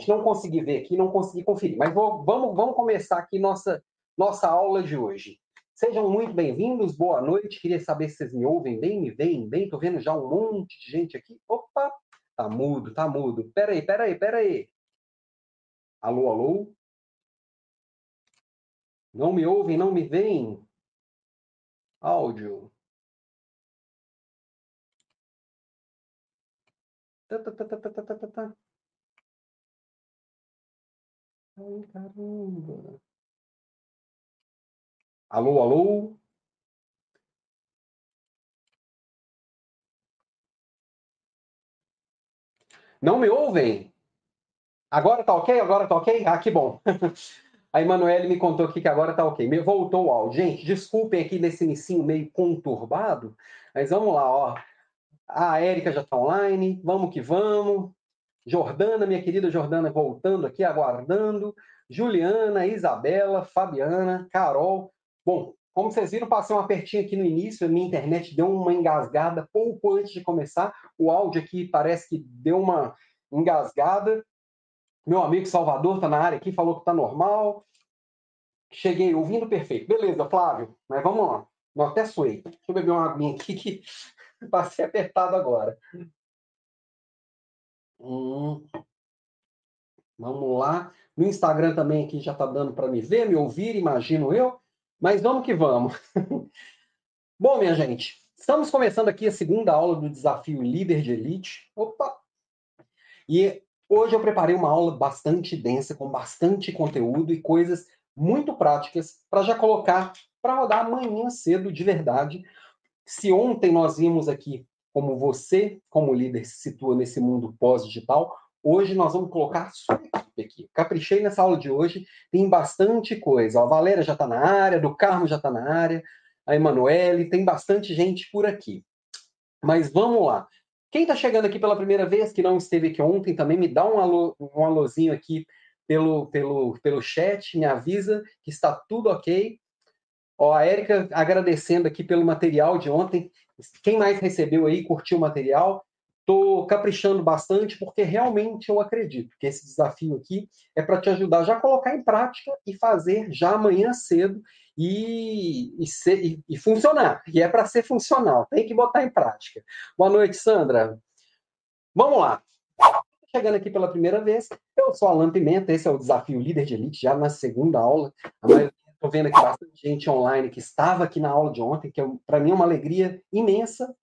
gente não consegui ver aqui, não consegui conferir. Mas vou, vamos, vamos começar aqui nossa, nossa aula de hoje. Sejam muito bem-vindos, boa noite. Queria saber se vocês me ouvem bem, me veem bem. Estou vendo já um monte de gente aqui. Opa, tá mudo, tá mudo. Peraí, peraí, peraí. Alô, alô? Não me ouvem, não me veem? Áudio. Tá, tá, tá, tá, tá, tá, tá, tá. Ai, caramba. Alô, alô? Não me ouvem? Agora tá ok? Agora tá ok? Ah, que bom. A Emanuele me contou aqui que agora tá ok. Me voltou o áudio. Gente, desculpem aqui nesse inicinho meio conturbado, mas vamos lá, ó. A Érica já tá online, vamos que vamos. Jordana, minha querida Jordana, voltando aqui, aguardando. Juliana, Isabela, Fabiana, Carol. Bom, como vocês viram, passei um apertinho aqui no início, a minha internet deu uma engasgada pouco antes de começar. O áudio aqui parece que deu uma engasgada. Meu amigo Salvador está na área aqui, falou que está normal. Cheguei ouvindo perfeito. Beleza, Flávio, mas vamos lá. Não, até suei. Deixa eu beber uma aguinha aqui que passei apertado agora. Hum. Vamos lá. No Instagram também aqui já está dando para me ver, me ouvir, imagino eu. Mas vamos que vamos. Bom, minha gente, estamos começando aqui a segunda aula do desafio Líder de Elite. Opa! E hoje eu preparei uma aula bastante densa, com bastante conteúdo e coisas muito práticas para já colocar para rodar amanhã cedo de verdade. Se ontem nós vimos aqui como você, como líder, se situa nesse mundo pós-digital, hoje nós vamos colocar sua equipe aqui. Caprichei nessa aula de hoje, tem bastante coisa. A Valéria já está na área, do Carmo já está na área, a Emanuele, tem bastante gente por aqui. Mas vamos lá. Quem está chegando aqui pela primeira vez, que não esteve aqui ontem, também me dá um, alô, um alôzinho aqui pelo, pelo, pelo chat, me avisa que está tudo ok. Ó, a Érica agradecendo aqui pelo material de ontem. Quem mais recebeu aí, curtiu o material? Estou caprichando bastante, porque realmente eu acredito que esse desafio aqui é para te ajudar já a colocar em prática e fazer já amanhã cedo e, e, ser, e, e funcionar. E é para ser funcional, tem que botar em prática. Boa noite, Sandra. Vamos lá. Chegando aqui pela primeira vez, eu sou Alan Pimenta, esse é o Desafio Líder de Elite, já na segunda aula. A maioria Estou vendo aqui bastante gente online que estava aqui na aula de ontem, que para mim é uma alegria imensa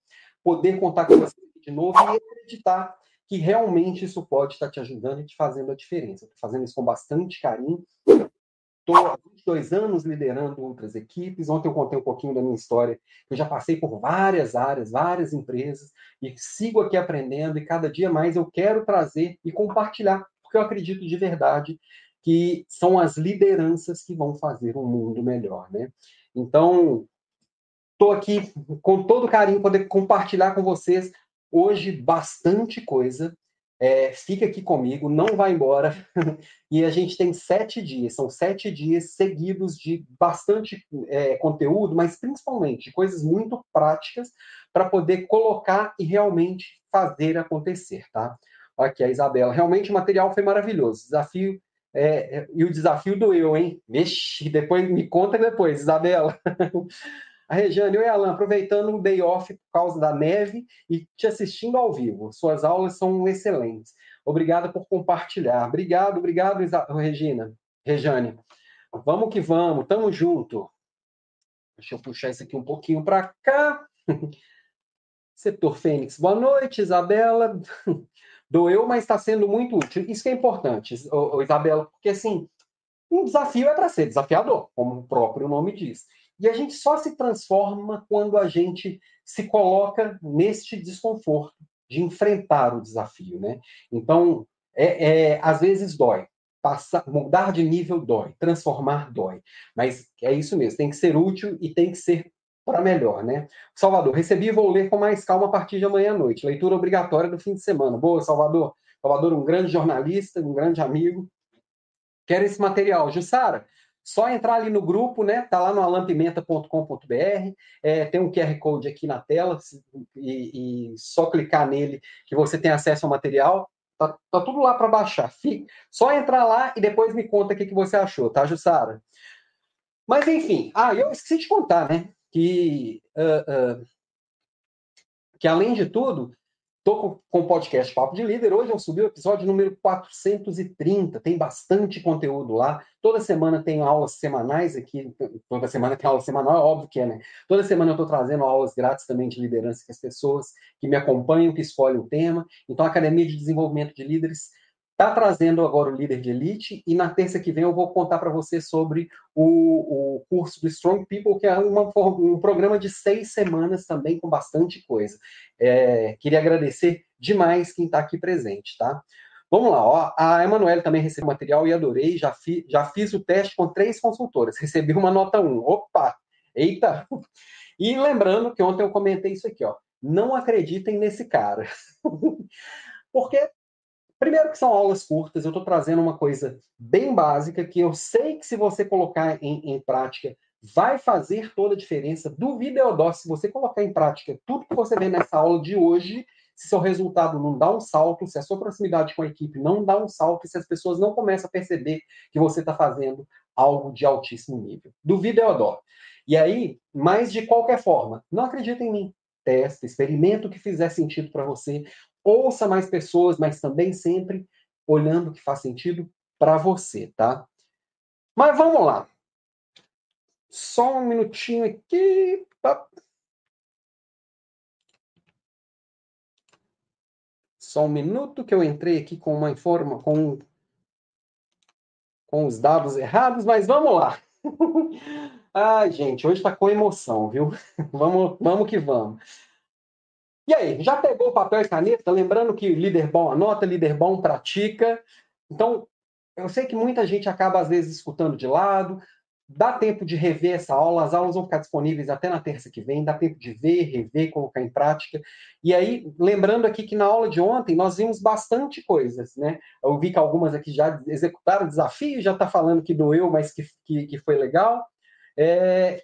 poder contar com você de novo e acreditar que realmente isso pode estar te ajudando e te fazendo a diferença. Estou fazendo isso com bastante carinho. Estou há 22 anos liderando outras equipes. Ontem eu contei um pouquinho da minha história. Eu já passei por várias áreas, várias empresas, e sigo aqui aprendendo, e cada dia mais eu quero trazer e compartilhar, porque eu acredito de verdade que são as lideranças que vão fazer um mundo melhor, né? Então, estou aqui com todo carinho poder compartilhar com vocês hoje bastante coisa é, fica aqui comigo, não vai embora. e a gente tem sete dias, são sete dias seguidos de bastante é, conteúdo, mas principalmente coisas muito práticas para poder colocar e realmente fazer acontecer, tá? Aqui a Isabela. Realmente o material foi maravilhoso. Desafio é, é, e o desafio doeu, hein? Vixe, depois me conta depois, Isabela. A Regiane, oi Alan, aproveitando o day off por causa da neve e te assistindo ao vivo. Suas aulas são excelentes. Obrigada por compartilhar. Obrigado, obrigado, Regina. Rejane. Vamos que vamos, tamo junto. Deixa eu puxar isso aqui um pouquinho para cá. Setor Fênix, boa noite, Isabela. Doeu, mas está sendo muito útil. Isso que é importante, Isabela, porque assim, um desafio é para ser desafiador, como o próprio nome diz. E a gente só se transforma quando a gente se coloca neste desconforto de enfrentar o desafio, né? Então, é, é, às vezes dói. Passar, mudar de nível dói, transformar dói. Mas é isso mesmo, tem que ser útil e tem que ser para melhor, né? Salvador, recebi e vou ler com mais calma a partir de amanhã à noite. Leitura obrigatória do fim de semana. Boa, Salvador. Salvador, um grande jornalista, um grande amigo. Quero esse material. Jussara, só entrar ali no grupo, né? Tá lá no alampimenta.com.br, é, tem um QR Code aqui na tela, e, e, só clicar nele que você tem acesso ao material. Tá, tá tudo lá para baixar. Fique, só entrar lá e depois me conta o que, que você achou, tá, Jussara? Mas enfim, ah, eu esqueci de contar, né? Que, uh, uh, que além de tudo, Estou com o podcast Papo de Líder. Hoje eu subi o episódio número 430. Tem bastante conteúdo lá. Toda semana tem aulas semanais aqui. Toda semana tem aula semanal, é óbvio que é, né? Toda semana eu estou trazendo aulas grátis também de liderança que as pessoas que me acompanham, que escolhem o tema. Então, a Academia de Desenvolvimento de Líderes está trazendo agora o líder de elite e na terça que vem eu vou contar para você sobre o, o, curso do Strong People, que é uma, um programa de seis semanas também com bastante coisa. É, queria agradecer demais quem está aqui presente, tá? Vamos lá, ó, a Emanuele também recebeu material e adorei, já, fi, já fiz o teste com três consultoras, recebi uma nota 1. Opa! Eita! E lembrando que ontem eu comentei isso aqui, ó, não acreditem nesse cara. Porque Primeiro que são aulas curtas, eu estou trazendo uma coisa bem básica que eu sei que se você colocar em, em prática vai fazer toda a diferença. Do Videodó, se você colocar em prática tudo que você vê nessa aula de hoje, se seu resultado não dá um salto, se a sua proximidade com a equipe não dá um salto, se as pessoas não começam a perceber que você está fazendo algo de altíssimo nível. Do Videodó. E aí, mas de qualquer forma, não acredita em mim. Testa, experimenta o que fizer sentido para você ouça mais pessoas, mas também sempre olhando o que faz sentido para você, tá? Mas vamos lá. Só um minutinho aqui. Só um minuto que eu entrei aqui com uma informa, com, com os dados errados, mas vamos lá. Ai, gente, hoje está com emoção, viu? vamos, vamos que vamos. E aí, já pegou papel e caneta? Lembrando que líder bom anota, líder bom pratica. Então, eu sei que muita gente acaba, às vezes, escutando de lado. Dá tempo de rever essa aula, as aulas vão ficar disponíveis até na terça que vem, dá tempo de ver, rever, colocar em prática. E aí, lembrando aqui que na aula de ontem nós vimos bastante coisas, né? Eu vi que algumas aqui já executaram o desafio, já está falando que doeu, mas que, que, que foi legal. É,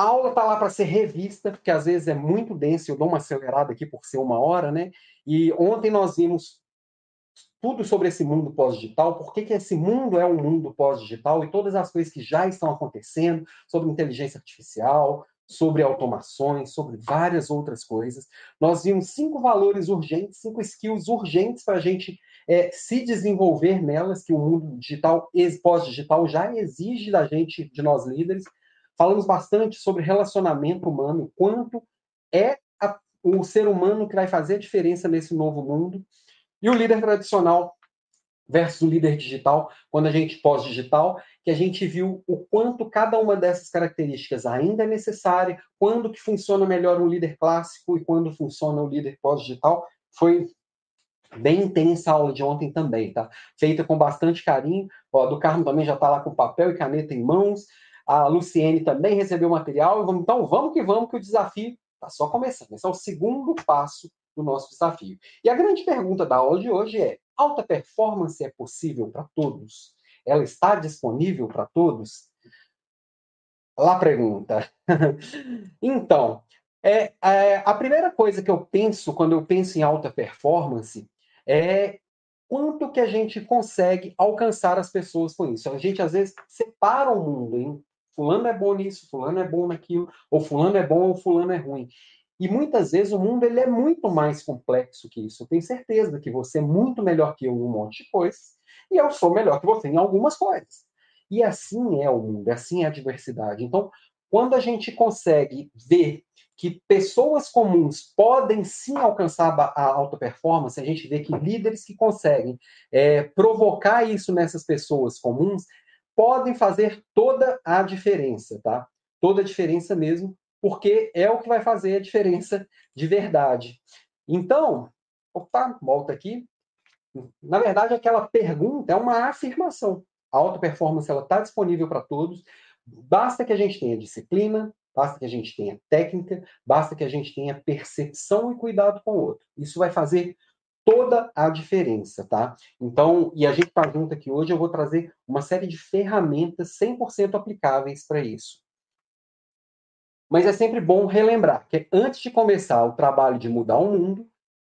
a aula está lá para ser revista, porque às vezes é muito denso, eu dou uma acelerada aqui por ser uma hora, né? E ontem nós vimos tudo sobre esse mundo pós-digital, por que, que esse mundo é um mundo pós-digital e todas as coisas que já estão acontecendo sobre inteligência artificial, sobre automações, sobre várias outras coisas. Nós vimos cinco valores urgentes, cinco skills urgentes para a gente é, se desenvolver nelas, que o mundo digital, pós-digital, já exige da gente, de nós líderes, Falamos bastante sobre relacionamento humano, quanto é a, o ser humano que vai fazer a diferença nesse novo mundo. E o líder tradicional versus o líder digital, quando a gente pós-digital, que a gente viu o quanto cada uma dessas características ainda é necessária, quando que funciona melhor um líder clássico e quando funciona o líder pós-digital. Foi bem intensa a aula de ontem também, tá? Feita com bastante carinho. Ó, do Carmo também já está lá com papel e caneta em mãos. A Luciene também recebeu material. Então vamos que vamos, que o desafio está só começando. Esse é o segundo passo do nosso desafio. E a grande pergunta da aula de hoje é: alta performance é possível para todos? Ela está disponível para todos? Lá pergunta. então, é, é, a primeira coisa que eu penso quando eu penso em alta performance é quanto que a gente consegue alcançar as pessoas com isso. A gente às vezes separa o mundo em fulano é bom nisso, fulano é bom naquilo, ou fulano é bom ou fulano é ruim. E muitas vezes o mundo ele é muito mais complexo que isso. Eu tenho certeza que você é muito melhor que eu em um monte de coisas, e eu sou melhor que você em algumas coisas. E assim é o mundo, assim é a diversidade. Então, quando a gente consegue ver que pessoas comuns podem sim alcançar a alta performance, a gente vê que líderes que conseguem é, provocar isso nessas pessoas comuns podem fazer toda a diferença, tá? Toda a diferença mesmo, porque é o que vai fazer a diferença de verdade. Então, opa, volta aqui. Na verdade, aquela pergunta é uma afirmação. A alta performance ela está disponível para todos. Basta que a gente tenha disciplina, basta que a gente tenha técnica, basta que a gente tenha percepção e cuidado com o outro. Isso vai fazer toda a diferença, tá? Então, e a gente está junto aqui hoje, eu vou trazer uma série de ferramentas 100% aplicáveis para isso. Mas é sempre bom relembrar que antes de começar o trabalho de mudar o mundo,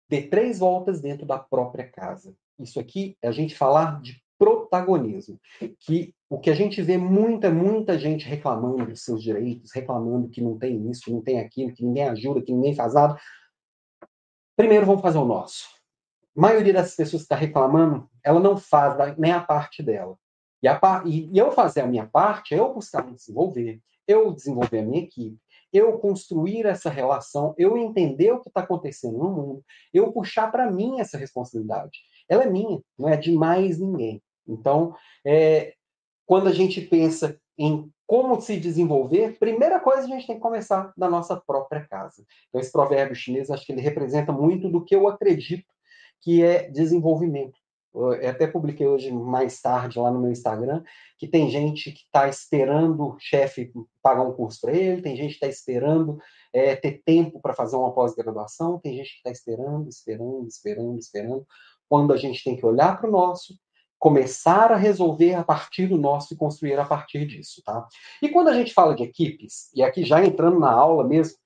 dê três voltas dentro da própria casa. Isso aqui é a gente falar de protagonismo. Que o que a gente vê muita, muita gente reclamando dos seus direitos, reclamando que não tem isso, não tem aquilo, que ninguém ajuda, que ninguém faz nada. Primeiro vamos fazer o nosso. Maioria das pessoas que está reclamando, ela não faz nem a parte dela. E, a, e, eu fazer a minha parte, eu buscar me desenvolver, eu desenvolver a minha equipe, eu construir essa relação, eu entender o que está acontecendo no mundo, eu puxar para mim essa responsabilidade. Ela é minha, não é de mais ninguém. Então, é, quando a gente pensa em como se desenvolver, primeira coisa a gente tem que começar da nossa própria casa. Então, esse provérbio chinês, acho que ele representa muito do que eu acredito que é desenvolvimento. Eu até publiquei hoje mais tarde lá no meu Instagram que tem gente que está esperando o chefe pagar um curso para ele, tem gente que está esperando é, ter tempo para fazer uma pós-graduação, tem gente que está esperando, esperando, esperando, esperando, quando a gente tem que olhar para o nosso, começar a resolver a partir do nosso e construir a partir disso, tá? E quando a gente fala de equipes, e aqui já entrando na aula mesmo,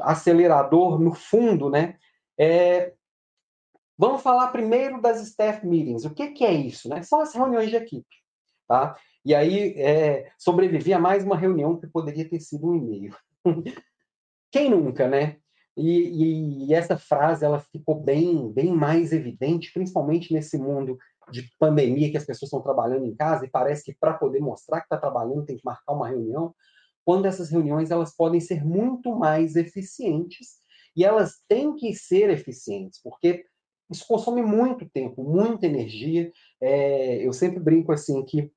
acelerador no fundo, né? É, Vamos falar primeiro das staff meetings. O que, que é isso? Né? São as reuniões de equipe. Tá? E aí é, sobrevivi a mais uma reunião que poderia ter sido um e-mail. Quem nunca, né? E, e, e, essa frase ela ficou bem, bem mais evidente, principalmente nesse mundo de pandemia que as pessoas estão trabalhando em casa e parece que para poder mostrar que está trabalhando tem que marcar uma reunião. Quando essas reuniões elas podem ser muito mais eficientes e elas têm que ser eficientes, porque isso consome muito tempo, muita energia. É, eu sempre brinco assim que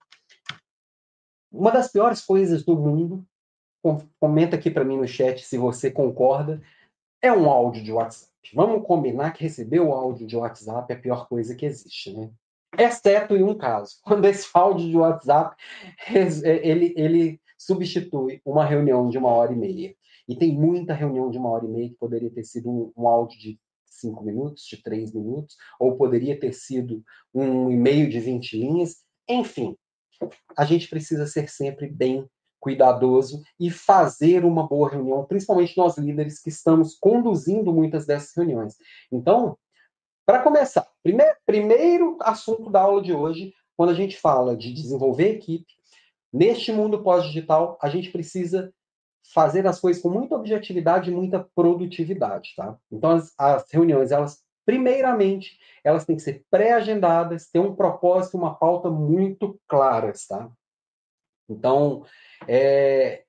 uma das piores coisas do mundo, comenta aqui para mim no chat se você concorda, é um áudio de WhatsApp. Vamos combinar que receber o áudio de WhatsApp é a pior coisa que existe, né? Exceto em um caso, quando esse áudio de WhatsApp ele, ele substitui uma reunião de uma hora e meia. E tem muita reunião de uma hora e meia que poderia ter sido um, um áudio de cinco minutos, de três minutos, ou poderia ter sido um e-mail de 20 linhas. Enfim, a gente precisa ser sempre bem cuidadoso e fazer uma boa reunião, principalmente nós líderes que estamos conduzindo muitas dessas reuniões. Então, para começar, primeiro, primeiro assunto da aula de hoje, quando a gente fala de desenvolver equipe, neste mundo pós-digital, a gente precisa fazer as coisas com muita objetividade e muita produtividade, tá? Então, as, as reuniões, elas, primeiramente, elas têm que ser pré-agendadas, ter um propósito, uma pauta muito claras, tá? Então, é,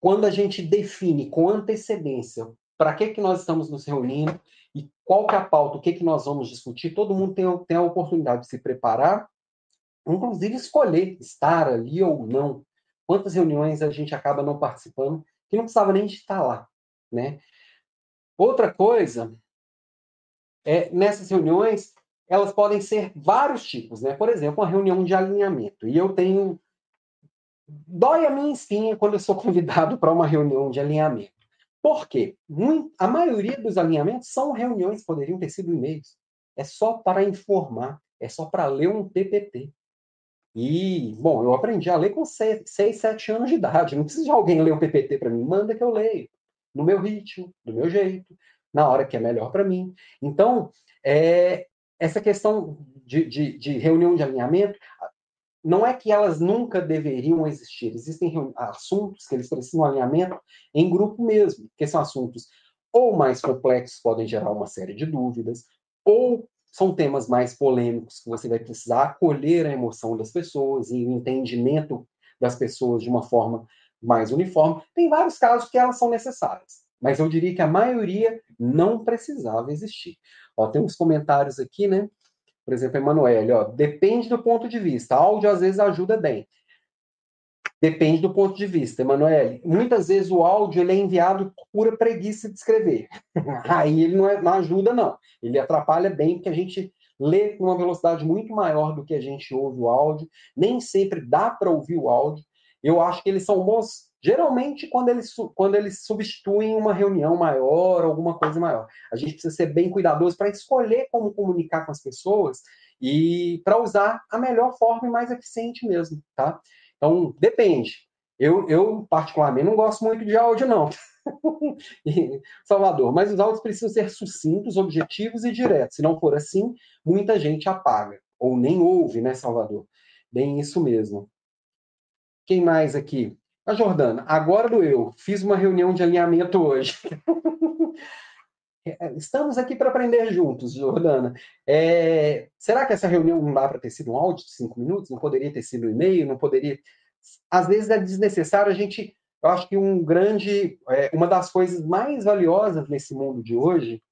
quando a gente define com antecedência para que, que nós estamos nos reunindo e qual que é a pauta, o que, que nós vamos discutir, todo mundo tem, tem a oportunidade de se preparar, inclusive escolher estar ali ou não. Quantas reuniões a gente acaba não participando que não precisava nem de estar lá, né? Outra coisa é nessas reuniões elas podem ser vários tipos, né? Por exemplo, uma reunião de alinhamento. E eu tenho dói a minha espinha quando eu sou convidado para uma reunião de alinhamento. Por quê? A maioria dos alinhamentos são reuniões, poderiam ter sido e-mails. É só para informar, é só para ler um PPT. E, bom, eu aprendi a ler com 6, 7 anos de idade. Não precisa de alguém ler o PPT para mim. Manda que eu leio. No meu ritmo, do meu jeito, na hora que é melhor para mim. Então, é, essa questão de, de, de, reunião de alinhamento, não é que elas nunca deveriam existir. Existem assuntos que eles precisam de alinhamento em grupo mesmo, que são assuntos ou mais complexos, podem gerar uma série de dúvidas, ou são temas mais polêmicos que você vai precisar acolher a emoção das pessoas e o entendimento das pessoas de uma forma mais uniforme. Tem vários casos que elas são necessárias, mas eu diria que a maioria não precisava existir. Ó, tem uns comentários aqui, né? Por exemplo, Emanuele, ó, depende do ponto de vista. Áudio às vezes ajuda bem. Depende do ponto de vista, Emanuele. Muitas vezes o áudio ele é enviado pura preguiça de escrever. Aí ele não, é, não ajuda, não. Ele atrapalha bem, porque a gente lê com uma velocidade muito maior do que a gente ouve o áudio. Nem sempre dá para ouvir o áudio. Eu acho que eles são bons, geralmente, quando eles, quando eles substituem uma reunião maior, alguma coisa maior. A gente precisa ser bem cuidadoso para escolher como comunicar com as pessoas e para usar a melhor forma e mais eficiente mesmo, tá? Então, depende. Eu, eu, particularmente, não gosto muito de áudio, não. Salvador, mas os áudios precisam ser sucintos, objetivos e diretos. Se não for assim, muita gente apaga. Ou nem ouve, né, Salvador? Bem isso mesmo. Quem mais aqui? A Jordana, agora do eu. Fiz uma reunião de alinhamento hoje. É, estamos aqui para aprender juntos, Jordana. É, será que essa reunião não dá para ter sido um áudio de cinco minutos? Não poderia ter sido um e-mail? Não poderia. Às vezes é desnecessário a gente. Eu acho que um grande, é, uma das coisas mais valiosas nesse mundo de hoje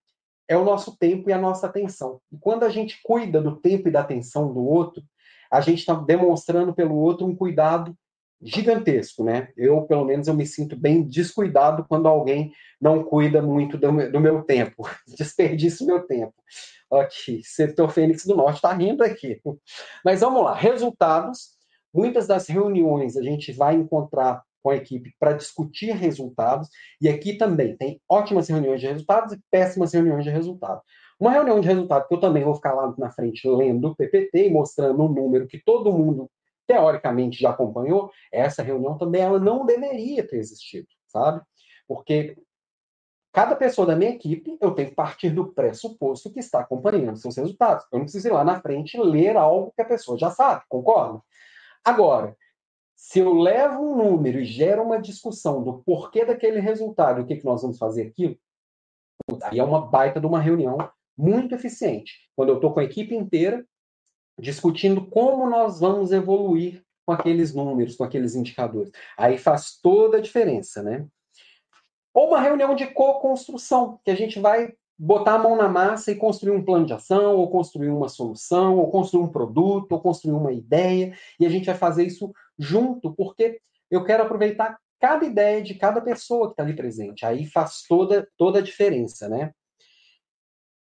é o nosso tempo e a nossa atenção. E quando a gente cuida do tempo e da atenção do outro, a gente está demonstrando pelo outro um cuidado gigantesco, né? Eu, pelo menos, eu me sinto bem descuidado quando alguém não cuida muito do meu, do meu tempo, desperdiça o meu tempo. Ok, setor Fênix do Norte está rindo aqui. Mas vamos lá, resultados. Muitas das reuniões a gente vai encontrar com a equipe para discutir resultados, e aqui também tem ótimas reuniões de resultados e péssimas reuniões de resultados. Uma reunião de resultado que eu também vou ficar lá na frente lendo o PPT e mostrando um número que todo mundo teoricamente já acompanhou, essa reunião também ela não deveria ter existido, sabe? Porque cada pessoa da minha equipe, eu tenho que partir do pressuposto que está acompanhando seus resultados. Eu não preciso ir lá na frente ler algo que a pessoa já sabe, concorda? Agora, se eu levo um número e gero uma discussão do porquê daquele resultado, o que, que nós vamos fazer aqui, aí é uma baita de uma reunião muito eficiente. Quando eu estou com a equipe inteira discutindo como nós vamos evoluir com aqueles números, com aqueles indicadores. Aí faz toda a diferença, né? Ou uma reunião de co-construção, que a gente vai botar a mão na massa e construir um plano de ação, ou construir uma solução, ou construir um produto, ou construir uma ideia, e a gente vai fazer isso junto, porque eu quero aproveitar cada ideia de cada pessoa que está ali presente. Aí faz toda, toda a diferença, né?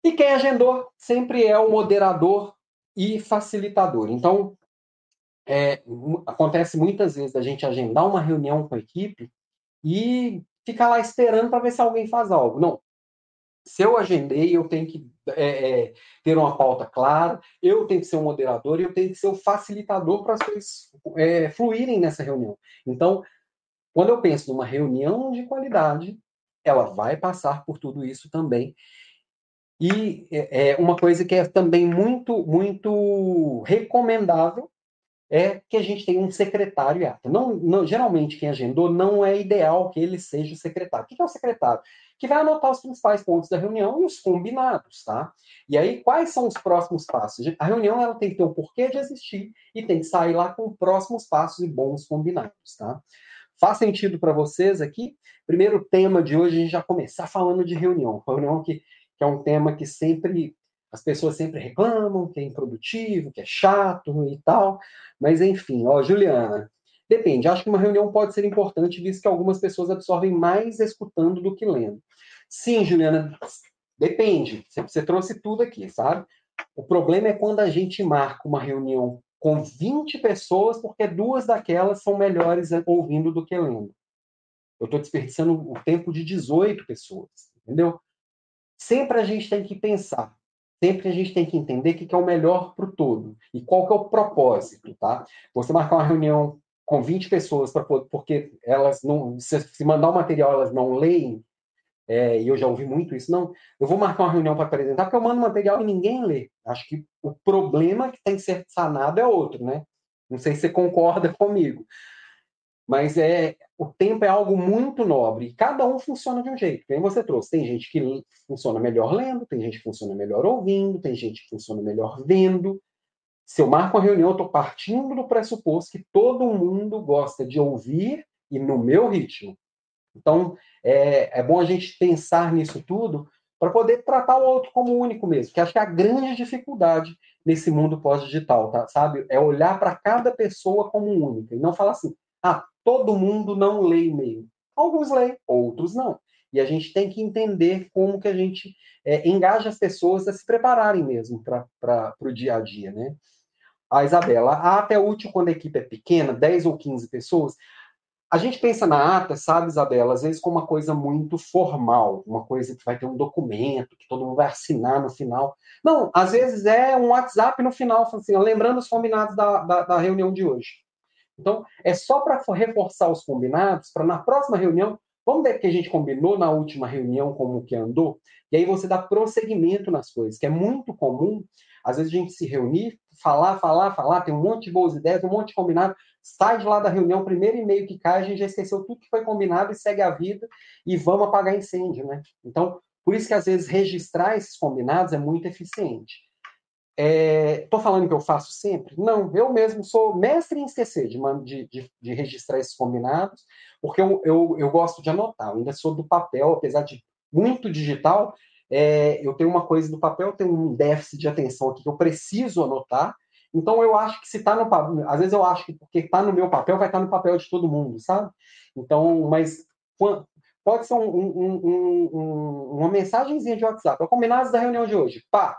E quem agendou sempre é o moderador e facilitador. Então, é, acontece muitas vezes da gente agendar uma reunião com a equipe e ficar lá esperando para ver se alguém faz algo. Não. Se eu agendei, eu tenho que é, é, ter uma pauta clara, eu tenho que ser o um moderador eu tenho que ser o facilitador para as coisas é, fluírem nessa reunião. Então, quando eu penso numa reunião de qualidade, ela vai passar por tudo isso também. E é, é, uma coisa que é também muito, muito recomendável é que a gente tenha um secretário. Não, não, geralmente, quem agendou não é ideal que ele seja o secretário. O que é o secretário? Que vai anotar os principais pontos da reunião e os combinados, tá? E aí, quais são os próximos passos? A reunião ela tem que ter o porquê de existir e tem que sair lá com próximos passos e bons combinados, tá? Faz sentido para vocês aqui? Primeiro tema de hoje, a gente já começar falando de reunião. Reunião que que é um tema que sempre as pessoas sempre reclamam, que é improdutivo, que é chato e tal. Mas enfim, ó, Juliana, depende. Acho que uma reunião pode ser importante, visto que algumas pessoas absorvem mais escutando do que lendo. Sim, Juliana, depende. Você trouxe tudo aqui, sabe? O problema é quando a gente marca uma reunião com 20 pessoas, porque duas daquelas são melhores ouvindo do que lendo. eu estou desperdiçando o tempo de 18 pessoas, entendeu? Sempre a gente tem que pensar, sempre a gente tem que entender o que é o melhor para o todo e qual que é o propósito, tá? Você marcar uma reunião com 20 pessoas para porque elas não se, mandar o material elas não leem, é, e eu já ouvi muito isso, não, eu vou marcar uma reunião para apresentar porque eu mando material e ninguém lê. Acho que o problema que tem que ser sanado é outro, né? Não sei se você concorda comigo. Mas é o tempo é algo muito nobre cada um funciona de um jeito. Quem você trouxe? Tem gente que funciona melhor lendo, tem gente que funciona melhor ouvindo, tem gente que funciona melhor vendo. Se eu marco uma reunião, eu estou partindo do pressuposto que todo mundo gosta de ouvir e no meu ritmo. Então, é, é bom a gente pensar nisso tudo para poder tratar o outro como único mesmo, que acho que é a grande dificuldade nesse mundo pós-digital, tá? sabe? É olhar para cada pessoa como única e não falar assim, ah, todo mundo não lê e-mail. Alguns leem, outros não. E a gente tem que entender como que a gente é, engaja as pessoas a se prepararem mesmo para o dia a dia, né? A Isabela, a ata é útil quando a equipe é pequena, 10 ou 15 pessoas. A gente pensa na ata, sabe, Isabela, às vezes como uma coisa muito formal, uma coisa que vai ter um documento, que todo mundo vai assinar no final. Não, às vezes é um WhatsApp no final, assim, lembrando os combinados da, da, da reunião de hoje. Então, é só para reforçar os combinados, para na próxima reunião, vamos ver que a gente combinou na última reunião, como que andou, e aí você dá prosseguimento nas coisas, que é muito comum, às vezes a gente se reunir, falar, falar, falar, tem um monte de boas ideias, um monte de combinado, sai de lá da reunião, primeiro e-mail que cai, a gente já esqueceu tudo que foi combinado e segue a vida e vamos apagar incêndio, né? Então, por isso que às vezes registrar esses combinados é muito eficiente. Estou é, falando que eu faço sempre? Não, eu mesmo sou mestre em esquecer de, de, de, registrar esses combinados, porque eu, eu, eu, gosto de anotar, eu ainda sou do papel, apesar de muito digital, é, eu tenho uma coisa do papel, eu tenho um déficit de atenção aqui que eu preciso anotar, então eu acho que se está no papel, às vezes eu acho que porque está no meu papel, vai estar tá no papel de todo mundo, sabe? Então, mas pode ser um, um, um, uma mensagenzinha de WhatsApp, é combinados da reunião de hoje, pá,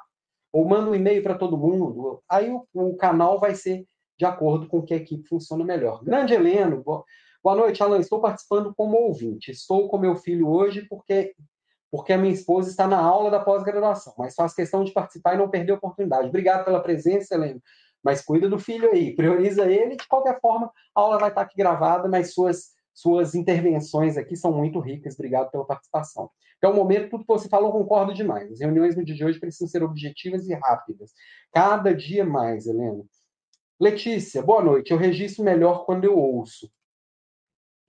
ou manda um e-mail para todo mundo. Aí o, o, canal vai ser de acordo com que a equipe funciona melhor. Grande Heleno, boa, boa noite, Alan. Estou participando como ouvinte. Estou com meu filho hoje porque porque a minha esposa está na aula da pós-graduação, mas faço questão de participar e não perder a oportunidade. Obrigado pela presença, Heleno. Mas cuida do filho aí, prioriza ele. De qualquer forma, a aula vai estar aqui gravada, mas suas suas intervenções aqui são muito ricas. Obrigado pela participação. Até o momento, tudo que você falou, concordo demais. As reuniões no dia de hoje precisam ser objetivas e rápidas. Cada dia mais, Helena. Letícia, boa noite. Eu registro melhor quando eu ouço.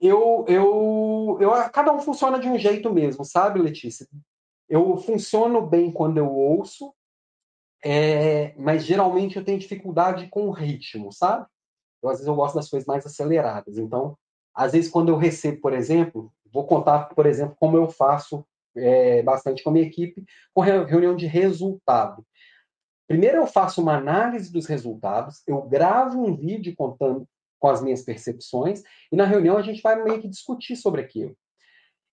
Eu, eu, eu, cada um funciona de um jeito mesmo, sabe, Letícia? Eu funciono bem quando eu ouço, é, mas geralmente eu tenho dificuldade com o ritmo, sabe? Eu, às vezes eu gosto das coisas mais aceleradas. Então, às vezes, quando eu recebo, por exemplo, vou contar, por exemplo, como eu faço é, bastante com a minha equipe, com reunião de resultado. Primeiro, eu faço uma análise dos resultados, eu gravo um vídeo contando com as minhas percepções, e na reunião a gente vai meio que discutir sobre aquilo.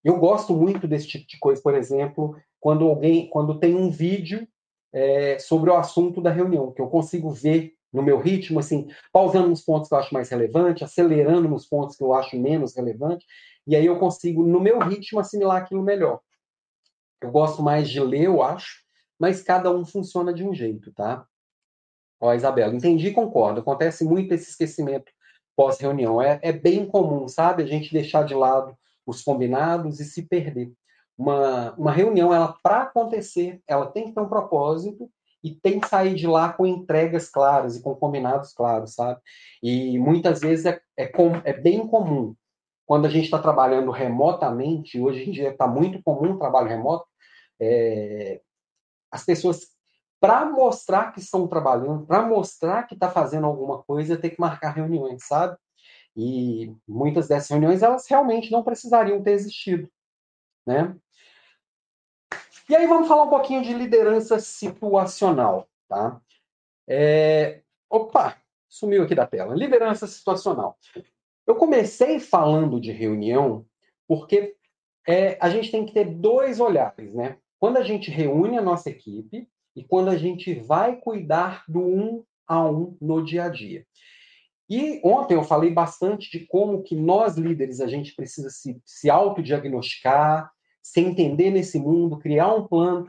Eu gosto muito desse tipo de coisa, por exemplo, quando alguém, quando tem um vídeo é, sobre o assunto da reunião, que eu consigo ver no meu ritmo, assim, pausando nos pontos que eu acho mais relevante, acelerando nos pontos que eu acho menos relevante, e aí eu consigo, no meu ritmo, assimilar aquilo melhor. Eu gosto mais de ler, eu acho, mas cada um funciona de um jeito, tá? Ó, Isabela, entendi e concordo. Acontece muito esse esquecimento pós-reunião. É, é bem comum, sabe? A gente deixar de lado os combinados e se perder. Uma, uma reunião, ela para acontecer, ela tem que ter um propósito e tem que sair de lá com entregas claras e com combinados claros, sabe? E muitas vezes é, é, com, é bem comum, quando a gente está trabalhando remotamente, hoje em dia está muito comum o trabalho remoto, é, as pessoas, para mostrar que estão trabalhando, para mostrar que está fazendo alguma coisa, tem que marcar reuniões, sabe? E muitas dessas reuniões, elas realmente não precisariam ter existido, né? E aí vamos falar um pouquinho de liderança situacional, tá? É... Opa, sumiu aqui da tela. Liderança situacional. Eu comecei falando de reunião porque é, a gente tem que ter dois olhares, né? Quando a gente reúne a nossa equipe e quando a gente vai cuidar do um a um no dia a dia. E ontem eu falei bastante de como que nós líderes a gente precisa se, se autodiagnosticar, se entender nesse mundo, criar um plano,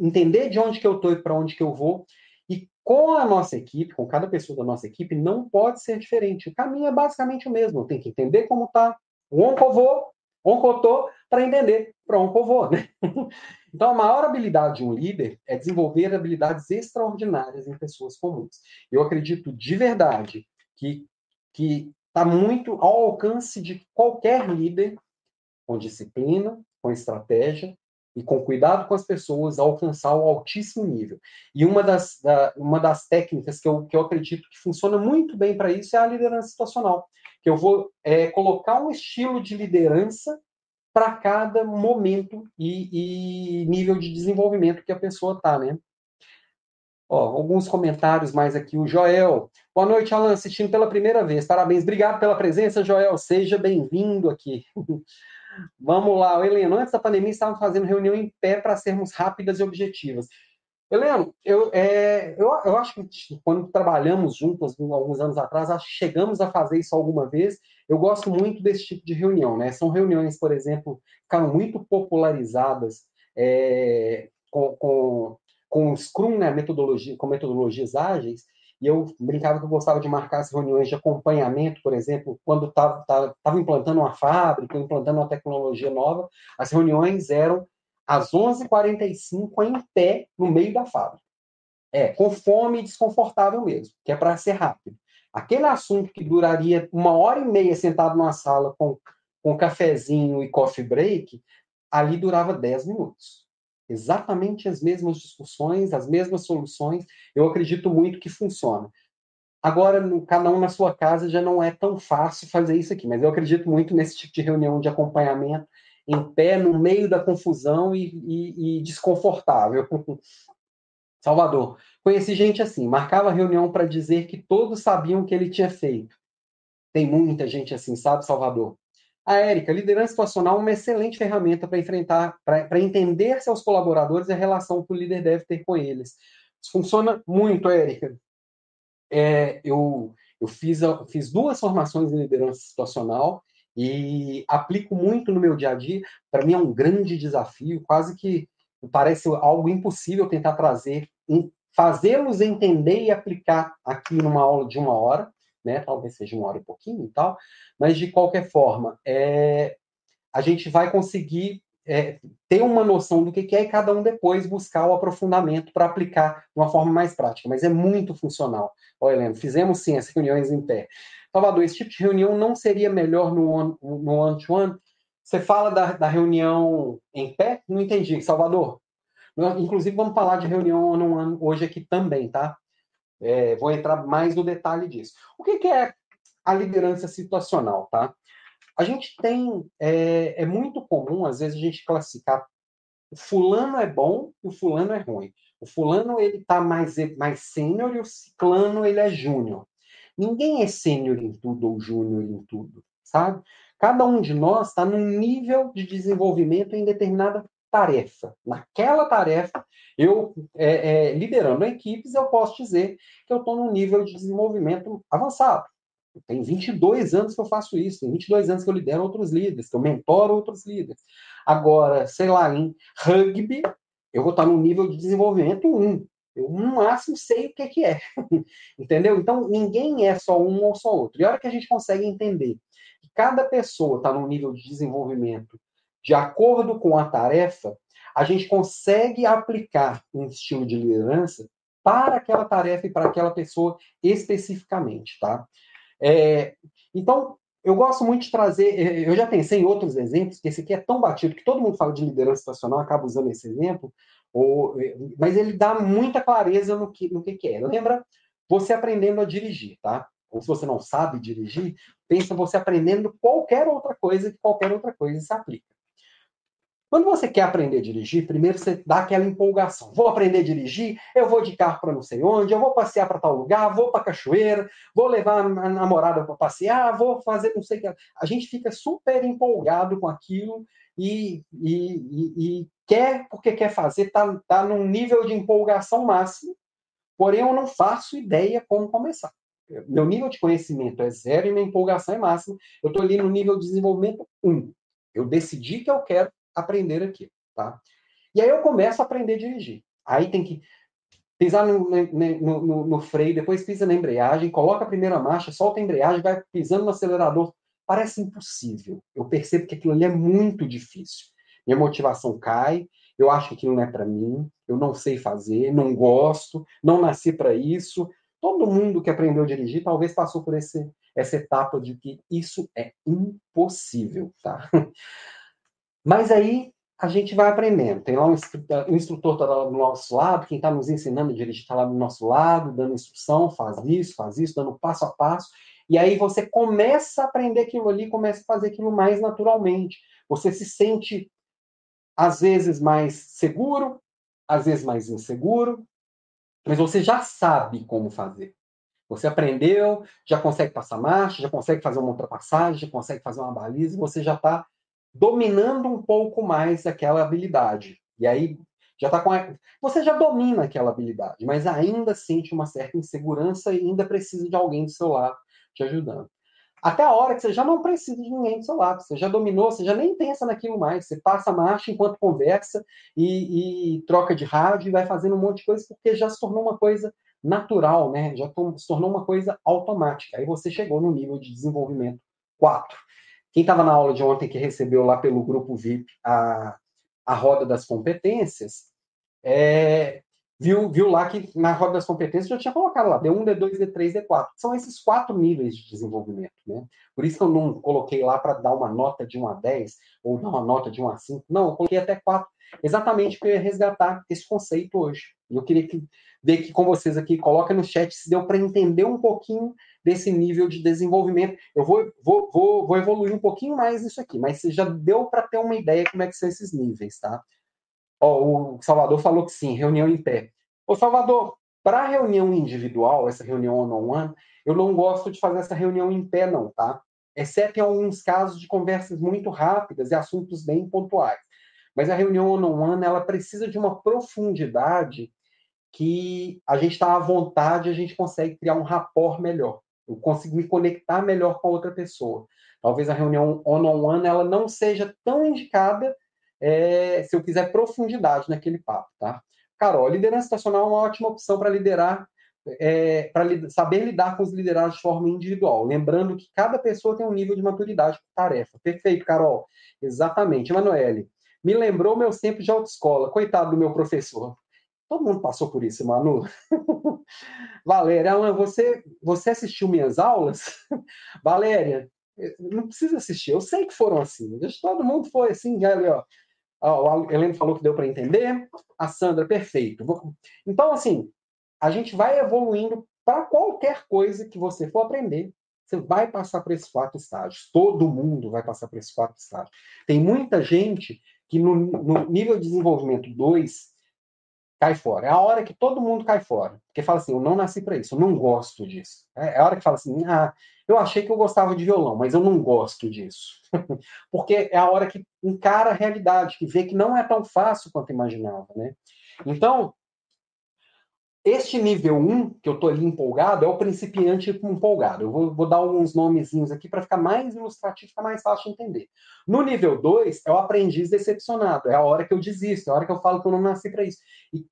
entender de onde que eu estou e para onde que eu vou. E com a nossa equipe, com cada pessoa da nossa equipe, não pode ser diferente. O caminho é basicamente o mesmo. Tenho que entender como está, onde eu estou, para entender para onde eu vou. Né? Então, a maior habilidade de um líder é desenvolver habilidades extraordinárias em pessoas comuns. Eu acredito de verdade que que está muito ao alcance de qualquer líder, com disciplina, com estratégia e com cuidado com as pessoas, alcançar o altíssimo nível. E uma das, da, uma das técnicas que eu, que eu acredito que funciona muito bem para isso é a liderança situacional, que eu vou é, colocar um estilo de liderança para cada momento e, e, nível de desenvolvimento que a pessoa está, né? Ó, alguns comentários mais aqui. O Joel. Boa noite, Alan, assistindo pela primeira vez. Parabéns. Obrigado pela presença, Joel. Seja bem-vindo aqui. Vamos lá, Helena. Antes da pandemia, estávamos fazendo reunião em pé para sermos rápidas e objetivas. Helena, eu, é, eu, eu acho que quando trabalhamos juntos alguns anos atrás, chegamos a fazer isso alguma vez. Eu gosto muito desse tipo de reunião, né? São reuniões, por exemplo, ficaram muito popularizadas é, com, com, com Scrum, né? Metodologia, com metodologias ágeis, e eu brincava que eu gostava de marcar as reuniões de acompanhamento, por exemplo, quando estava implantando uma fábrica, implantando uma tecnologia nova, as reuniões eram às 11h45 em pé no meio da fábrica. É, com fome e desconfortável mesmo, que é para ser rápido. Aquele assunto que duraria uma hora e meia sentado numa sala com, com cafezinho e coffee break, ali durava 10 minutos. Exatamente as mesmas discussões, as mesmas soluções. Eu acredito muito que funciona. Agora, no, cada um na sua casa já não é tão fácil fazer isso aqui, mas eu acredito muito nesse tipo de reunião de acompanhamento em pé no meio da confusão e, e, e desconfortável. Salvador. Conheci gente assim, marcava reunião para dizer que todos sabiam o que ele tinha feito. Tem muita gente assim, sabe, Salvador? A Érica, liderança situacional é uma excelente ferramenta para enfrentar, para entender seus colaboradores e a relação que o líder deve ter com eles. Isso funciona muito, Érica. É, eu eu fiz, fiz duas formações em liderança situacional e aplico muito no meu dia a dia. Para mim é um grande desafio, quase que parece algo impossível tentar trazer, fazê-los entender e aplicar aqui numa aula de uma hora, né? Talvez seja uma hora e pouquinho e tal, mas de qualquer forma, é, a gente vai conseguir é, ter uma noção do que é e cada um depois buscar o aprofundamento para aplicar de uma forma mais prática. Mas é muito funcional. Olha, Helena, fizemos sim as reuniões em pé. Salvador, esse tipo de reunião não seria melhor no one-to-one? -one? Você fala da, da, reunião em pé? Não entendi. Salvador, inclusive vamos falar de reunião one-on-one hoje aqui também, tá? É, vou entrar mais no detalhe disso. O que, que é a liderança situacional, tá? A gente tem, é, é, muito comum, às vezes, a gente classificar o fulano é bom e o fulano é ruim. O fulano, ele tá mais, mais sênior e o ciclano, ele é júnior. Ninguém é sênior em tudo ou júnior em tudo, sabe? Cada um de nós está num nível de desenvolvimento em determinada tarefa. Naquela tarefa, eu, é, é, liderando equipes, eu posso dizer que eu estou num nível de desenvolvimento avançado. Tem 22 anos que eu faço isso, tem 22 anos que eu lidero outros líderes, que eu mentoro outros líderes. Agora, sei lá, em rugby, eu vou estar no nível de desenvolvimento 1. Eu, no máximo, sei o que, que é. Entendeu? Então, ninguém é só um ou só outro. E a hora que a gente consegue entender que cada pessoa está num nível de desenvolvimento de acordo com a tarefa, a gente consegue aplicar um estilo de liderança para aquela tarefa e para aquela pessoa especificamente, tá? É, então, eu gosto muito de trazer, eu já pensei em outros exemplos, que esse aqui é tão batido que todo mundo fala de liderança situacional, acaba usando esse exemplo, ou, mas ele dá muita clareza no que, no que, que é. Lembra você aprendendo a dirigir, tá? Ou se você não sabe dirigir, pensa você aprendendo qualquer outra coisa que qualquer outra coisa se aplica. Quando você quer aprender a dirigir, primeiro você dá aquela empolgação. Vou aprender a dirigir, eu vou de carro para não sei onde, eu vou passear para tal lugar, vou para cachoeira, vou levar a namorada para passear, vou fazer não sei o que. A gente fica super empolgado com aquilo e, e, e, e quer porque quer fazer, está tá num nível de empolgação máximo, porém eu não faço ideia como começar. meu nível de conhecimento é zero e minha empolgação é máxima, eu estou ali no nível de desenvolvimento 1. Eu decidi que eu quero aprender aqui, tá? E aí eu começo a aprender a dirigir. Aí tem que pisar no, no, no, no, freio, depois pisa na embreagem, coloca a primeira marcha, solta a embreagem, vai pisando no acelerador. Parece impossível. Eu percebo que aquilo ali é muito difícil. Minha motivação cai, eu acho que aquilo não é para mim, eu não sei fazer, não gosto, não nasci para isso. Todo mundo que aprendeu a dirigir talvez passou por esse, essa etapa de que isso é impossível, tá? Mas aí a gente vai aprendendo. Tem lá um instrutor, o instrutor está lá do nosso lado, quem está nos ensinando a dirigir está lá do nosso lado, dando instrução, faz isso, faz isso, dando passo a passo. E aí você começa a aprender aquilo ali, começa a fazer aquilo mais naturalmente. Você se sente, às vezes, mais seguro, às vezes mais inseguro, mas você já sabe como fazer. Você aprendeu, já consegue passar marcha, já consegue fazer uma ultrapassagem, já consegue fazer uma baliza, você já está dominando um pouco mais aquela habilidade. E aí já tá com a... você já domina aquela habilidade, mas ainda sente uma certa insegurança e ainda precisa de alguém do seu lado te ajudando. Até a hora que você já não precisa de ninguém do seu lado, você já dominou, você já nem pensa naquilo mais, você passa a marcha enquanto conversa e, e troca de rádio e vai fazendo um monte de coisa porque já se tornou uma coisa natural, né? Já se tornou uma coisa automática. Aí você chegou no nível de desenvolvimento 4. Quem estava na aula de ontem que recebeu lá pelo grupo VIP a, a roda das competências, é, viu, viu lá que na roda das competências já tinha colocado lá D1, D2, D3, D4. São esses quatro níveis de desenvolvimento. Né? Por isso que eu não coloquei lá para dar uma nota de 1 a 10 ou dar uma nota de 1 a 5. Não, eu coloquei até 4, exatamente ia resgatar esse conceito hoje. Eu queria que, ver que com vocês aqui, coloca no chat se deu para entender um pouquinho desse nível de desenvolvimento. Eu vou, vou, vou, vou evoluir um pouquinho mais isso aqui, mas já deu para ter uma ideia como é que são esses níveis, tá? Ó, o Salvador falou que sim, reunião em pé. Ô, Salvador, para reunião individual, essa reunião one-on-one, -on -one, eu não gosto de fazer essa reunião em pé, não, tá? Exceto em alguns casos de conversas muito rápidas e assuntos bem pontuais. Mas a reunião one-on-one, -on -one, ela precisa de uma profundidade que a gente está à vontade, a gente consegue criar um rapport melhor. Eu consigo me conectar melhor com a outra pessoa. Talvez a reunião one-on-one -on -one, ela não seja tão indicada é, se eu quiser profundidade naquele papo, tá? Carol, liderança estacional é uma ótima opção para liderar, é, para saber lidar com os liderados de forma individual. Lembrando que cada pessoa tem um nível de maturidade por tarefa. Perfeito, Carol. Exatamente. Emanuele, me lembrou meus tempos de autoescola. Coitado do meu professor. Todo mundo passou por isso, Manu. Valéria, você, você assistiu minhas aulas? Valéria, não precisa assistir, eu sei que foram assim. Todo mundo foi assim, ali, ó. O Helena falou que deu para entender. A Sandra, perfeito. Então, assim, a gente vai evoluindo para qualquer coisa que você for aprender. Você vai passar por esses quatro estágios. Todo mundo vai passar por esses quatro estágios. Tem muita gente que no, no nível de desenvolvimento 2 cai fora. É a hora que todo mundo cai fora. Porque fala assim, eu não nasci para isso, eu não gosto disso. É, é a hora que fala assim, ah, eu achei que eu gostava de violão, mas eu não gosto disso. Porque é a hora que encara a realidade, que vê que não é tão fácil quanto imaginava, né? Então, este nível 1, que eu estou ali empolgado, é o principiante empolgado. Eu vou, vou dar alguns nomezinhos aqui para ficar mais ilustrativo, ficar mais fácil de entender. No nível 2, é o aprendiz decepcionado. É a hora que eu desisto, é a hora que eu falo que eu não nasci para isso. E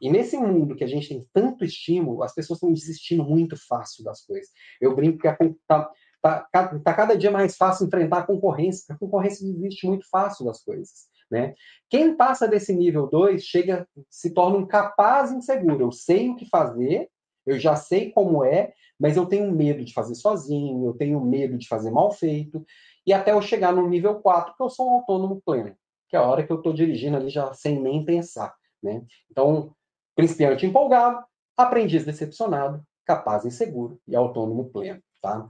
e nesse mundo que a gente tem tanto estímulo, as pessoas estão desistindo muito fácil das coisas. Eu brinco que está tá, tá, tá cada dia mais fácil enfrentar a concorrência, porque a concorrência desiste muito fácil das coisas. Né? Quem passa desse nível 2 chega, se torna um capaz inseguro. Eu sei o que fazer, eu já sei como é, mas eu tenho medo de fazer sozinho, eu tenho medo de fazer mal feito, e até eu chegar no nível 4, que eu sou um autônomo pleno, que é a hora que eu estou dirigindo ali já sem nem pensar. Né? Então, principiante empolgado, aprendiz decepcionado, capaz inseguro e autônomo pleno. Tá?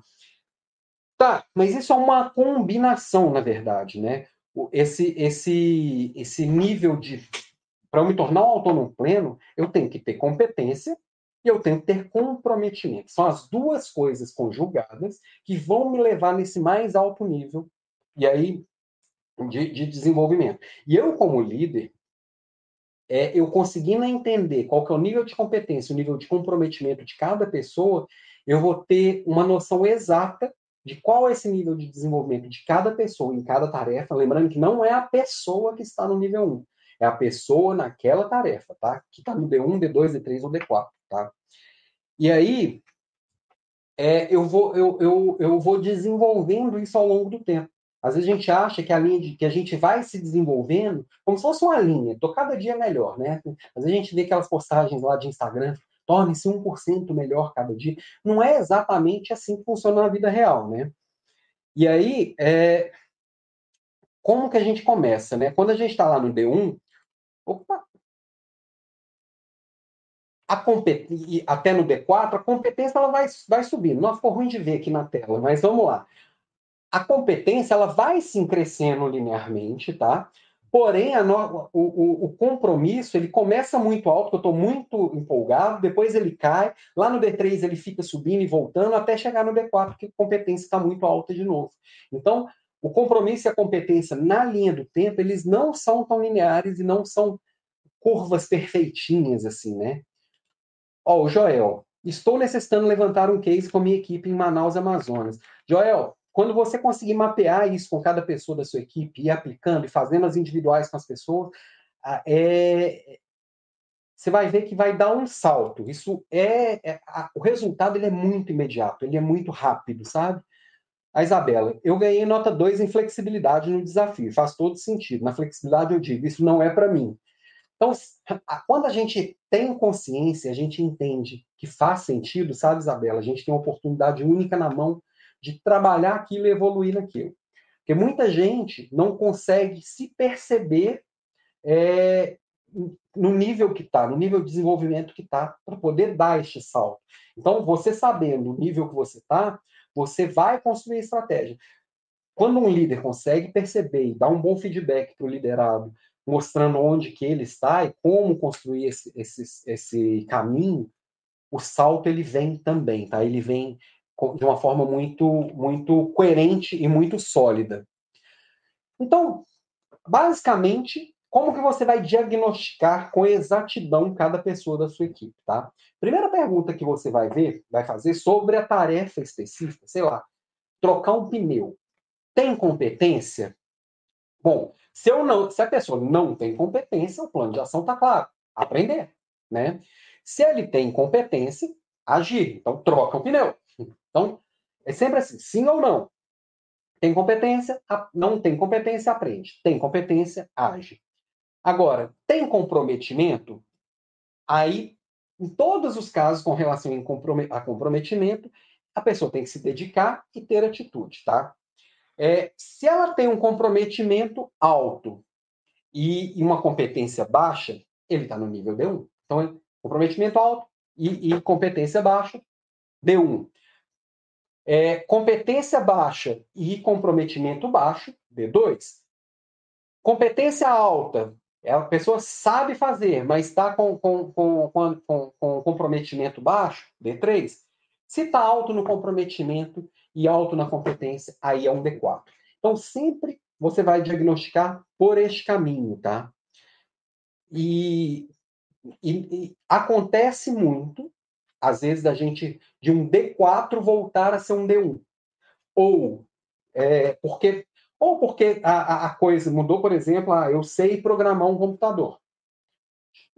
Tá, mas isso é uma combinação, na verdade, né? Esse, esse, esse nível de. Para eu me tornar um autônomo pleno, eu tenho que ter competência e eu tenho que ter comprometimento. São as duas coisas conjugadas que vão me levar nesse mais alto nível e aí de, de desenvolvimento. E eu, como líder, é, eu conseguindo entender qual que é o nível de competência, o nível de comprometimento de cada pessoa, eu vou ter uma noção exata de qual é esse nível de desenvolvimento de cada pessoa em cada tarefa, lembrando que não é a pessoa que está no nível 1, é a pessoa naquela tarefa, tá? Que está no D1, D2, D3 ou D4, tá? E aí, é, eu, vou, eu, eu, eu vou desenvolvendo isso ao longo do tempo. Às vezes a gente acha que a linha de, que a gente vai se desenvolvendo como se fosse uma linha, tô cada dia melhor, né? Às vezes a gente vê aquelas postagens lá de Instagram, torne-se 1% melhor cada dia. Não é exatamente assim que funciona na vida real, né? E aí, é... como que a gente começa, né? Quando a gente está lá no D1, opa, a compet... até no D4, a competência ela vai, vai subindo. Não ficou ruim de ver aqui na tela, mas vamos lá. A competência ela vai sim crescendo linearmente, tá? Porém, no... o, o, o, compromisso ele começa muito alto, eu estou muito empolgado, depois ele cai, lá no D3 ele fica subindo e voltando até chegar no D4, que a competência está muito alta de novo. Então, o compromisso e a competência na linha do tempo, eles não são tão lineares e não são curvas perfeitinhas assim, né? Ó, o Joel, estou necessitando levantar um case com minha equipe em Manaus, Amazonas. Joel, quando você conseguir mapear isso com cada pessoa da sua equipe, e aplicando e fazendo as individuais com as pessoas, é, você vai ver que vai dar um salto. Isso é, é a, o resultado ele é muito imediato, ele é muito rápido, sabe? A Isabela, eu ganhei nota 2 em flexibilidade no desafio, faz todo sentido. Na flexibilidade eu digo, isso não é para mim. Então, quando a gente tem consciência, a gente entende que faz sentido, sabe, Isabela? A gente tem uma oportunidade única na mão de trabalhar aquilo e evoluir naquilo. Porque muita gente não consegue se perceber é, no nível que está, no nível de desenvolvimento que está, para poder dar este salto. Então, você sabendo o nível que você está, você vai construir estratégia. Quando um líder consegue perceber e dar um bom feedback para o liderado mostrando onde que ele está e como construir esse, esse, esse caminho, o salto ele vem também, tá? Ele vem de uma forma muito, muito coerente e muito sólida. Então, basicamente, como que você vai diagnosticar com exatidão cada pessoa da sua equipe, tá? Primeira pergunta que você vai ver, vai fazer sobre a tarefa específica, sei lá, trocar um pneu. Tem competência? Bom, se, eu não, se a pessoa não tem competência, o plano de ação está claro. Aprender. Né? Se ele tem competência, agir. Então, troca o pneu. Então, é sempre assim, sim ou não. Tem competência, não tem competência, aprende. Tem competência, age. Agora, tem comprometimento? Aí, em todos os casos com relação a comprometimento, a pessoa tem que se dedicar e ter atitude, tá? É, se ela tem um comprometimento alto e, uma competência baixa, ele está no nível D1. Então, comprometimento alto e, e competência baixa, D1. É, competência baixa e comprometimento baixo, D2. Competência alta, é, a pessoa sabe fazer, mas está com, com, com, com, com comprometimento baixo, D3. Se está alto no comprometimento, e alto na competência, aí é um D4. Então, sempre você vai diagnosticar por este caminho, tá? E, e, e, acontece muito, às vezes, da gente, de um D4 voltar a ser um D1. Ou é, porque, ou porque a, a coisa mudou, por exemplo, ah, eu sei programar um computador.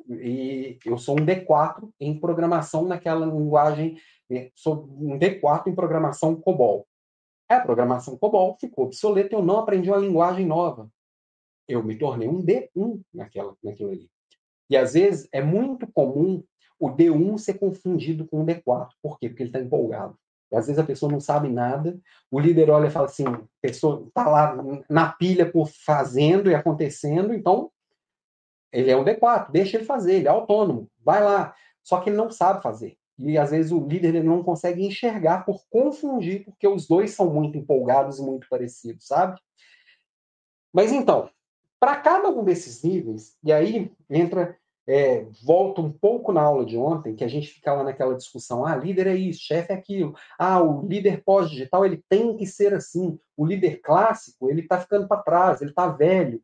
E eu sou um D4 em programação naquela linguagem sou um D4 em programação COBOL. A programação COBOL ficou obsoleta, eu não aprendi uma linguagem nova. Eu me tornei um D1 naquela, naquilo ali. E às vezes é muito comum o D1 ser confundido com o D4. Por quê? Porque ele está empolgado. E às vezes a pessoa não sabe nada, o líder olha e fala assim, a pessoa está lá na pilha por fazendo e acontecendo, então ele é um D4, deixa ele fazer, ele é autônomo, vai lá. Só que ele não sabe fazer. E às vezes o líder ele não consegue enxergar por confundir, porque os dois são muito empolgados e muito parecidos, sabe? Mas então, para cada um desses níveis, e aí entra, é, volta um pouco na aula de ontem, que a gente ficava naquela discussão: ah, líder é isso, chefe é aquilo, ah, o líder pós-digital ele tem que ser assim, o líder clássico ele está ficando para trás, ele está velho.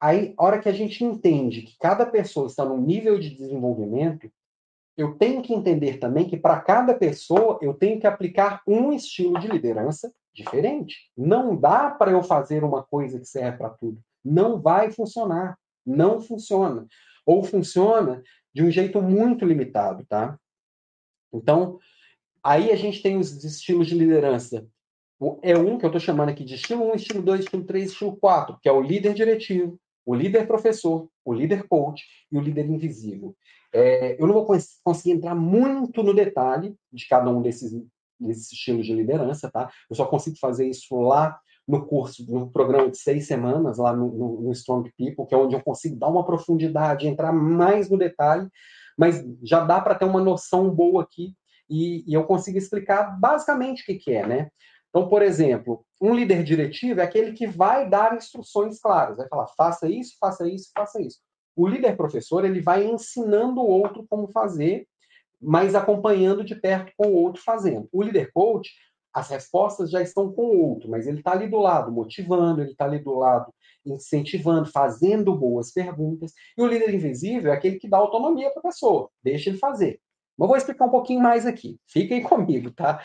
Aí, hora que a gente entende que cada pessoa está num nível de desenvolvimento, eu tenho que entender também que para cada pessoa eu tenho que aplicar um estilo de liderança diferente. Não dá para eu fazer uma coisa que serve para tudo. Não vai funcionar. Não funciona. Ou funciona de um jeito muito limitado, tá? Então, aí a gente tem os estilos de liderança. É um que eu estou chamando aqui de estilo 1, estilo 2, estilo 3, estilo 4, que é o líder diretivo, o líder professor, o líder coach e o líder invisível. É, eu não vou conseguir entrar muito no detalhe de cada um desses, desses estilos de liderança, tá? Eu só consigo fazer isso lá no curso, no programa de seis semanas, lá no, no, no Strong People, que é onde eu consigo dar uma profundidade, entrar mais no detalhe, mas já dá para ter uma noção boa aqui e, e eu consigo explicar basicamente o que, que é, né? Então, por exemplo, um líder diretivo é aquele que vai dar instruções claras, vai falar, faça isso, faça isso, faça isso. O líder professor, ele vai ensinando o outro como fazer, mas acompanhando de perto com o outro fazendo. O líder coach, as respostas já estão com o outro, mas ele está ali do lado, motivando, ele está ali do lado, incentivando, fazendo boas perguntas. E o líder invisível é aquele que dá autonomia para a pessoa, deixa ele fazer. Mas vou explicar um pouquinho mais aqui. Fiquem comigo, tá?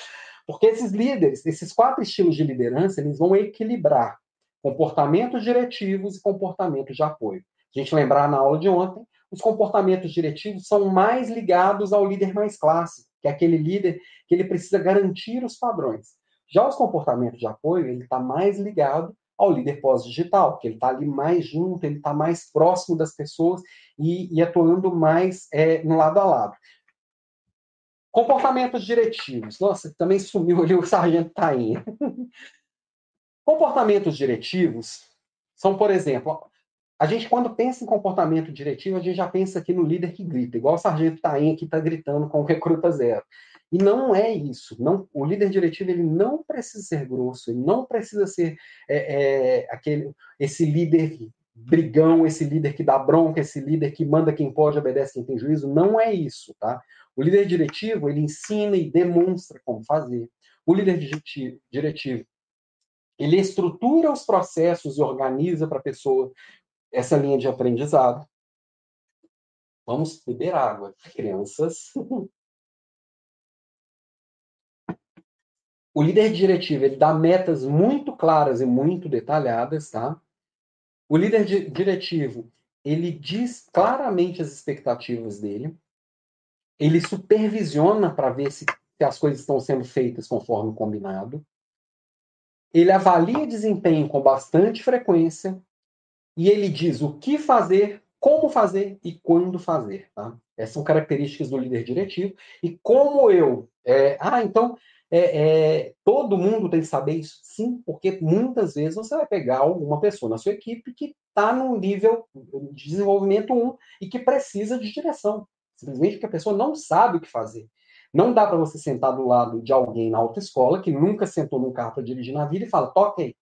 Porque esses líderes, esses quatro estilos de liderança, eles vão equilibrar comportamentos diretivos e comportamentos de apoio. A gente lembrar na aula de ontem, os comportamentos diretivos são mais ligados ao líder mais clássico, que é aquele líder que ele precisa garantir os padrões. Já os comportamentos de apoio, ele está mais ligado ao líder pós-digital, que ele está ali mais junto, ele está mais próximo das pessoas e, e atuando mais é, no lado a lado. Comportamentos diretivos. Nossa, também sumiu ali o sargento Tainha. Comportamentos diretivos são, por exemplo, a gente, quando pensa em comportamento diretivo, a gente já pensa aqui no líder que grita, igual o sargento Tainha que está gritando com o recruta zero. E não é isso. Não, o líder diretivo ele não precisa ser grosso, ele não precisa ser é, é, aquele, esse líder brigão, esse líder que dá bronca, esse líder que manda quem pode, obedece quem tem juízo. Não é isso, tá? O líder diretivo ele ensina e demonstra como fazer. O líder diretivo ele estrutura os processos e organiza para a pessoa essa linha de aprendizado. Vamos beber água, crianças. O líder diretivo ele dá metas muito claras e muito detalhadas, tá? O líder diretivo ele diz claramente as expectativas dele. Ele supervisiona para ver se, se as coisas estão sendo feitas conforme combinado. Ele avalia desempenho com bastante frequência e ele diz o que fazer, como fazer e quando fazer. Tá? Essas são características do líder diretivo. E como eu. É, ah, então. É, é, todo mundo tem que saber isso? Sim, porque muitas vezes você vai pegar alguma pessoa na sua equipe que está num nível de desenvolvimento 1 e que precisa de direção. Simplesmente porque a pessoa não sabe o que fazer. Não dá para você sentar do lado de alguém na autoescola que nunca sentou num carro para dirigir na vida e fala, toque aí.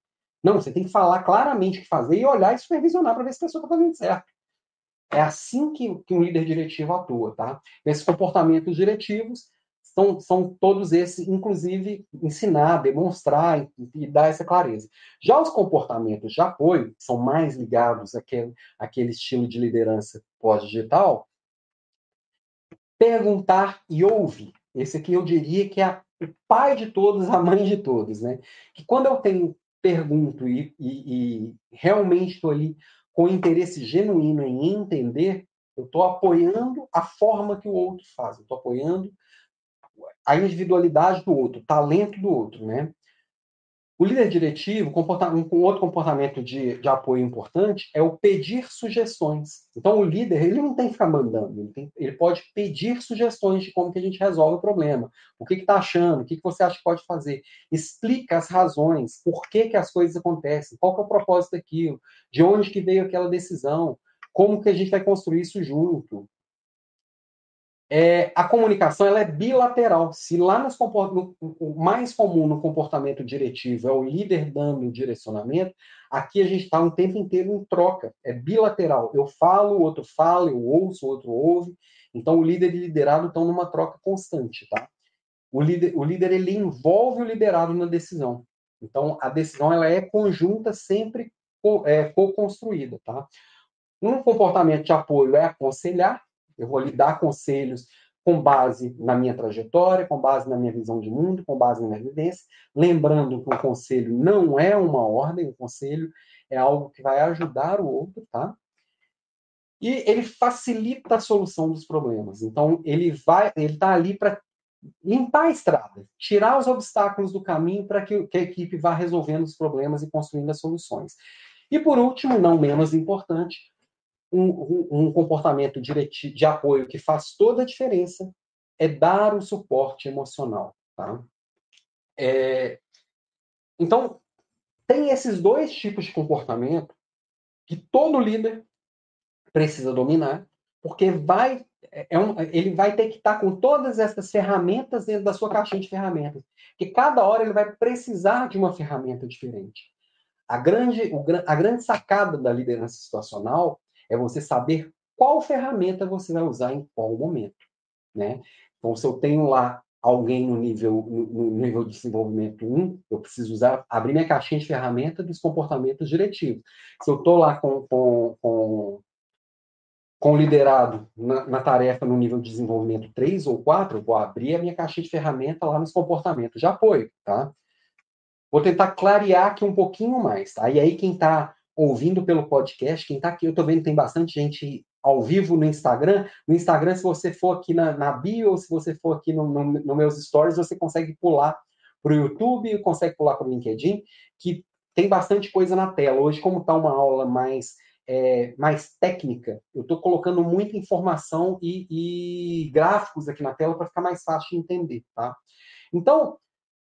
Não, você tem que falar claramente o que fazer e olhar e supervisionar para ver se a pessoa está fazendo certo. É assim que, que, um líder diretivo atua, tá? Esses comportamentos diretivos são, são todos esses, inclusive, ensinar, demonstrar e, e, dar essa clareza. Já os comportamentos de apoio, são mais ligados àquele, àquele estilo de liderança pós-digital, perguntar e ouvir. Esse aqui eu diria que é o pai de todos, a mãe de todos, né? Que quando eu tenho pergunto e, e, e realmente estou ali com interesse genuíno em entender, eu estou apoiando a forma que o outro faz, eu estou apoiando a individualidade do outro, o talento do outro, né? O líder diretivo, um outro comportamento de, de, apoio importante é o pedir sugestões. Então, o líder ele não tem que ficar mandando, ele, tem, ele pode pedir sugestões de como que a gente resolve o problema. O que está achando? O que, que você acha que pode fazer? Explica as razões, por que, que as coisas acontecem, qual que é o propósito daquilo, de onde que veio aquela decisão, como que a gente vai construir isso junto é, a comunicação ela é bilateral. Se lá nos no, o mais comum no comportamento diretivo é o líder dando o direcionamento, aqui a gente está um tempo inteiro em troca. É bilateral. Eu falo, o outro fala, eu ouço, o outro ouve. Então o líder e o liderado estão numa troca constante, tá? O líder, o líder ele envolve o liderado na decisão. Então a decisão ela é conjunta, sempre é, co-construída, tá? Um comportamento de apoio é aconselhar, eu vou lhe dar conselhos com base na minha trajetória, com base na minha visão de mundo, com base na minha vivência. Lembrando que o conselho não é uma ordem, o conselho é algo que vai ajudar o outro, tá? E ele facilita a solução dos problemas. Então, ele vai, ele está ali para limpar a estrada, tirar os obstáculos do caminho para que, que, a equipe vá resolvendo os problemas e construindo as soluções. E por último, não menos importante, um, um, um comportamento de apoio que faz toda a diferença é dar o suporte emocional. Tá? É, então, tem esses dois tipos de comportamento que todo líder precisa dominar, porque vai é, é um, ele vai ter que estar com todas essas ferramentas dentro da sua caixinha de ferramentas. Porque cada hora ele vai precisar de uma ferramenta diferente. A grande, o, a grande sacada da liderança situacional é você saber qual ferramenta você vai usar em qual momento. Né? Então, se eu tenho lá alguém no nível, no, no nível de desenvolvimento 1, eu preciso usar, abrir minha caixinha de ferramentas dos comportamentos diretivos. Se eu estou lá com, com, com com liderado na, na, tarefa no nível de desenvolvimento 3 ou 4, eu vou abrir a minha caixinha de ferramenta lá nos comportamentos de apoio, tá? Vou tentar clarear aqui um pouquinho mais, tá? E aí quem está ouvindo pelo podcast, quem está aqui, eu estou vendo tem bastante gente ao vivo no Instagram. No Instagram, se você for aqui na, na bio, ou se você for aqui no, no, no meus stories, você consegue pular para o YouTube, consegue pular para o LinkedIn, que tem bastante coisa na tela. Hoje, como está uma aula mais é, mais técnica, eu estou colocando muita informação e, e, gráficos aqui na tela para ficar mais fácil de entender, tá? Então,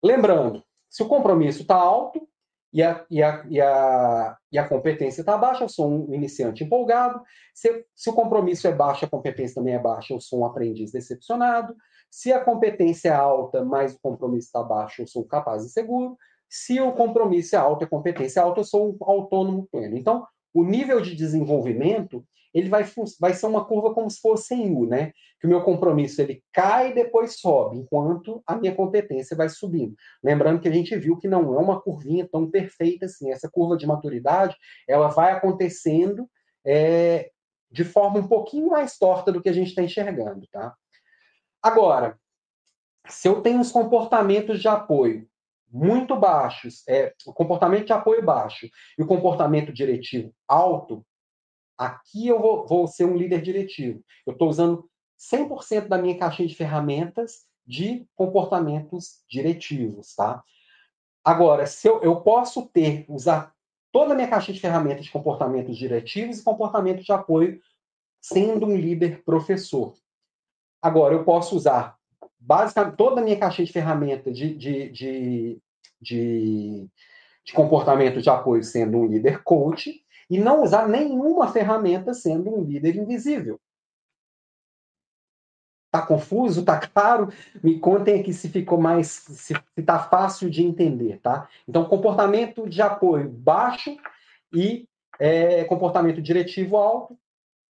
lembrando, se o compromisso está alto e a, e, a, e, a, e a competência está baixa, eu sou um iniciante empolgado. Se, se o compromisso é baixo, a competência também é baixa, eu sou um aprendiz decepcionado. Se a competência é alta, mas o compromisso está baixo, eu sou capaz e seguro. Se o compromisso é alto e a competência é alta, eu sou um autônomo pleno. Então, o nível de desenvolvimento ele vai, vai ser uma curva como se fosse em U, né? Que o meu compromisso ele cai e depois sobe, enquanto a minha competência vai subindo. Lembrando que a gente viu que não é uma curvinha tão perfeita assim. Essa curva de maturidade ela vai acontecendo é, de forma um pouquinho mais torta do que a gente está enxergando, tá? Agora, se eu tenho os comportamentos de apoio muito baixos, é, o comportamento de apoio baixo e o comportamento diretivo alto, aqui eu vou, vou ser um líder diretivo. Eu estou usando 100% da minha caixinha de ferramentas de comportamentos diretivos, tá? Agora, se eu, eu posso ter, usar toda a minha caixinha de ferramentas de comportamentos diretivos e comportamentos de apoio sendo um líder professor. Agora, eu posso usar basicamente toda a minha caixinha de ferramentas de, de, de, de, de comportamento de apoio sendo um líder coach e não usar nenhuma ferramenta sendo um líder invisível. Tá confuso? Tá claro? Me contem aqui se ficou mais, se, se tá fácil de entender, tá? Então, comportamento de apoio baixo e é, comportamento diretivo alto,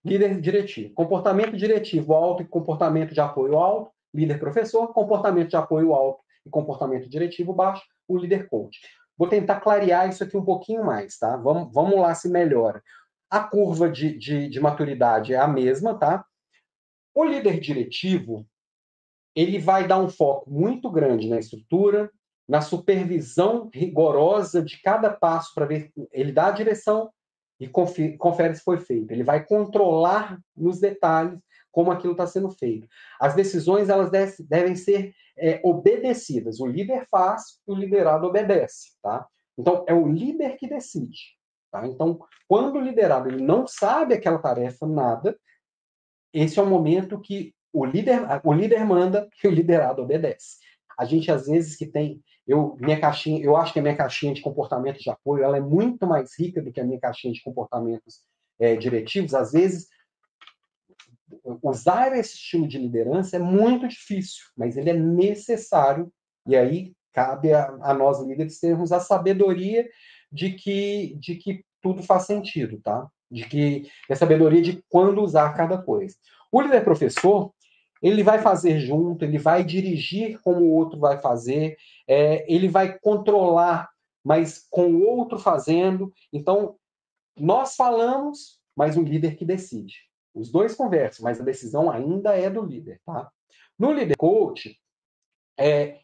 líder diretivo. Comportamento diretivo alto e comportamento de apoio alto, líder professor, comportamento de apoio alto e comportamento diretivo baixo, o líder coach. Vou tentar clarear isso aqui um pouquinho mais, tá? Vamos, vamos lá se melhora. A curva de, de, de maturidade é a mesma, tá? O líder diretivo, ele vai dar um foco muito grande na estrutura, na supervisão rigorosa de cada passo para ver, ele dá a direção e confere, confere se foi feito. Ele vai controlar nos detalhes como aquilo está sendo feito. As decisões elas devem ser é, obedecidas. O líder faz, o liderado obedece, tá? Então é o líder que decide, tá? Então quando o liderado ele não sabe aquela tarefa nada, esse é o momento que o líder o líder manda e o liderado obedece. A gente às vezes que tem eu minha caixinha, eu acho que a minha caixinha de comportamentos de apoio ela é muito mais rica do que a minha caixinha de comportamentos é, diretivos. Às vezes usar esse estilo de liderança é muito difícil, mas ele é necessário, e aí cabe a, a nós líderes termos a sabedoria de que, de que tudo faz sentido, tá? De que a sabedoria de quando usar cada coisa. O líder professor, ele vai fazer junto, ele vai dirigir como o outro vai fazer, é, ele vai controlar, mas com o outro fazendo. Então, nós falamos, mas o líder que decide. Os dois conversam, mas a decisão ainda é do líder, tá? No líder coach, é,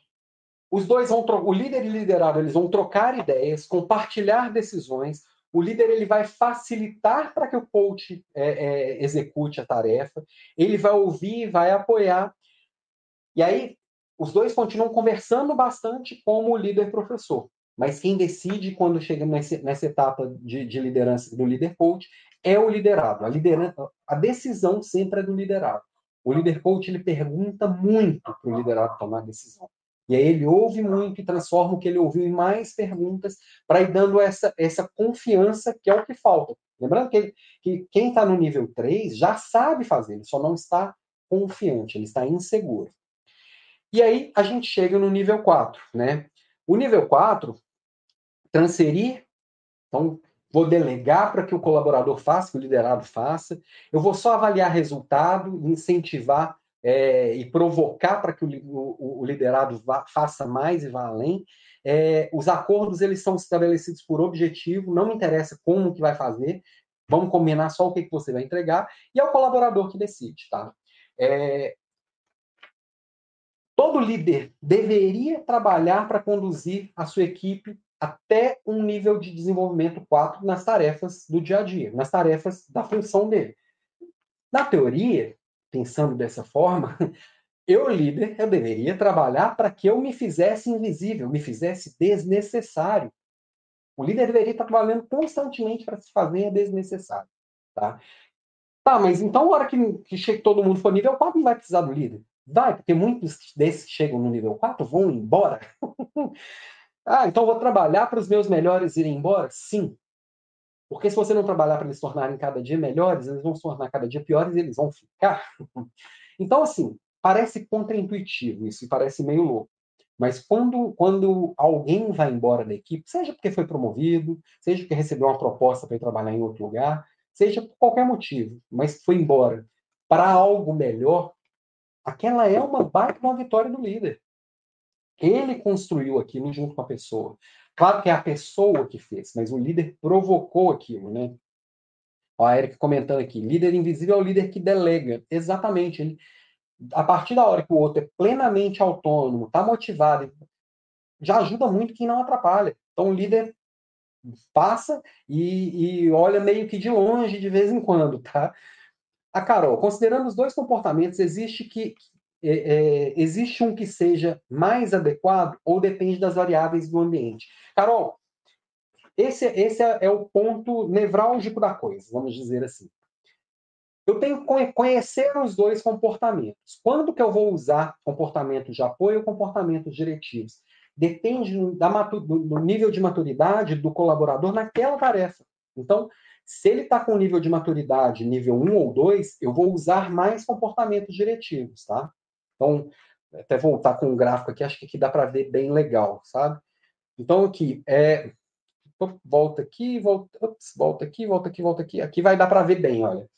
os dois vão o líder e o liderado eles vão trocar ideias, compartilhar decisões. O líder ele vai facilitar para que o coach é, é, execute a tarefa. Ele vai ouvir, vai apoiar. E aí os dois continuam conversando bastante como líder professor. Mas quem decide quando chega nessa, nessa etapa de, de, liderança do líder coach é o liderado. A, liderança, a decisão sempre é do liderado. O líder coach ele pergunta muito para o liderado tomar a decisão. E aí ele ouve muito e transforma o que ele ouviu em mais perguntas para ir dando essa, essa confiança que é o que falta. Lembrando que, que quem está no nível 3 já sabe fazer, ele só não está confiante, ele está inseguro. E aí a gente chega no nível 4, né? O nível 4 transferir. Então, vou delegar para que o colaborador faça, que o liderado faça. Eu vou só avaliar resultado, incentivar é, e provocar para que o, o, o liderado vá, faça mais e vá além. É, os acordos eles são estabelecidos por objetivo, não me interessa como que vai fazer, vamos combinar só o que, que você vai entregar, e é o colaborador que decide, tá? É, todo líder deveria trabalhar para conduzir a sua equipe até um nível de desenvolvimento 4 nas tarefas do dia a dia, nas tarefas da função dele. Na teoria, pensando dessa forma, eu, líder, eu deveria trabalhar para que eu me fizesse invisível, me fizesse desnecessário. O líder deveria estar trabalhando constantemente para se fazer desnecessário. Tá? Tá, mas então, a hora que, que chega, todo mundo for nível 4, não vai precisar do líder? Vai, porque muitos desses que chegam no nível 4 vão embora. Ah, então vou trabalhar para os meus melhores irem embora? Sim. Porque se você não trabalhar para eles tornarem cada dia melhores, eles vão se tornar cada dia piores e eles vão ficar. Então, assim, parece contraintuitivo isso e parece meio louco. Mas quando, quando alguém vai embora da equipe, seja porque foi promovido, seja porque recebeu uma proposta para ir trabalhar em outro lugar, seja por qualquer motivo, mas foi embora para algo melhor, aquela é uma baita uma vitória do líder. Ele construiu aquilo junto com a pessoa. Claro que é a pessoa que fez, mas o líder provocou aquilo, né? Ó, a Erika comentando aqui, líder invisível é o líder que delega. Exatamente. Ele, a partir da hora que o outro é plenamente autônomo, está motivado, já ajuda muito quem não atrapalha. Então o líder passa e, e olha meio que de longe de vez em quando, tá? A Carol, considerando os dois comportamentos, existe que é, é, existe um que seja mais adequado ou depende das variáveis do ambiente? Carol, esse, esse é, é o ponto nevrálgico da coisa, vamos dizer assim. Eu tenho que conhecer os dois comportamentos. Quando que eu vou usar comportamentos de apoio ou comportamentos diretivos? Depende da do nível de maturidade do colaborador naquela tarefa. Então, se ele está com nível de maturidade nível 1 ou 2, eu vou usar mais comportamentos diretivos, tá? Então, até voltar com um gráfico aqui, acho que aqui dá para ver bem legal, sabe? Então, aqui, é, volta aqui, volta, ups, volta aqui, volta aqui, volta aqui. Aqui vai dar para ver bem, olha.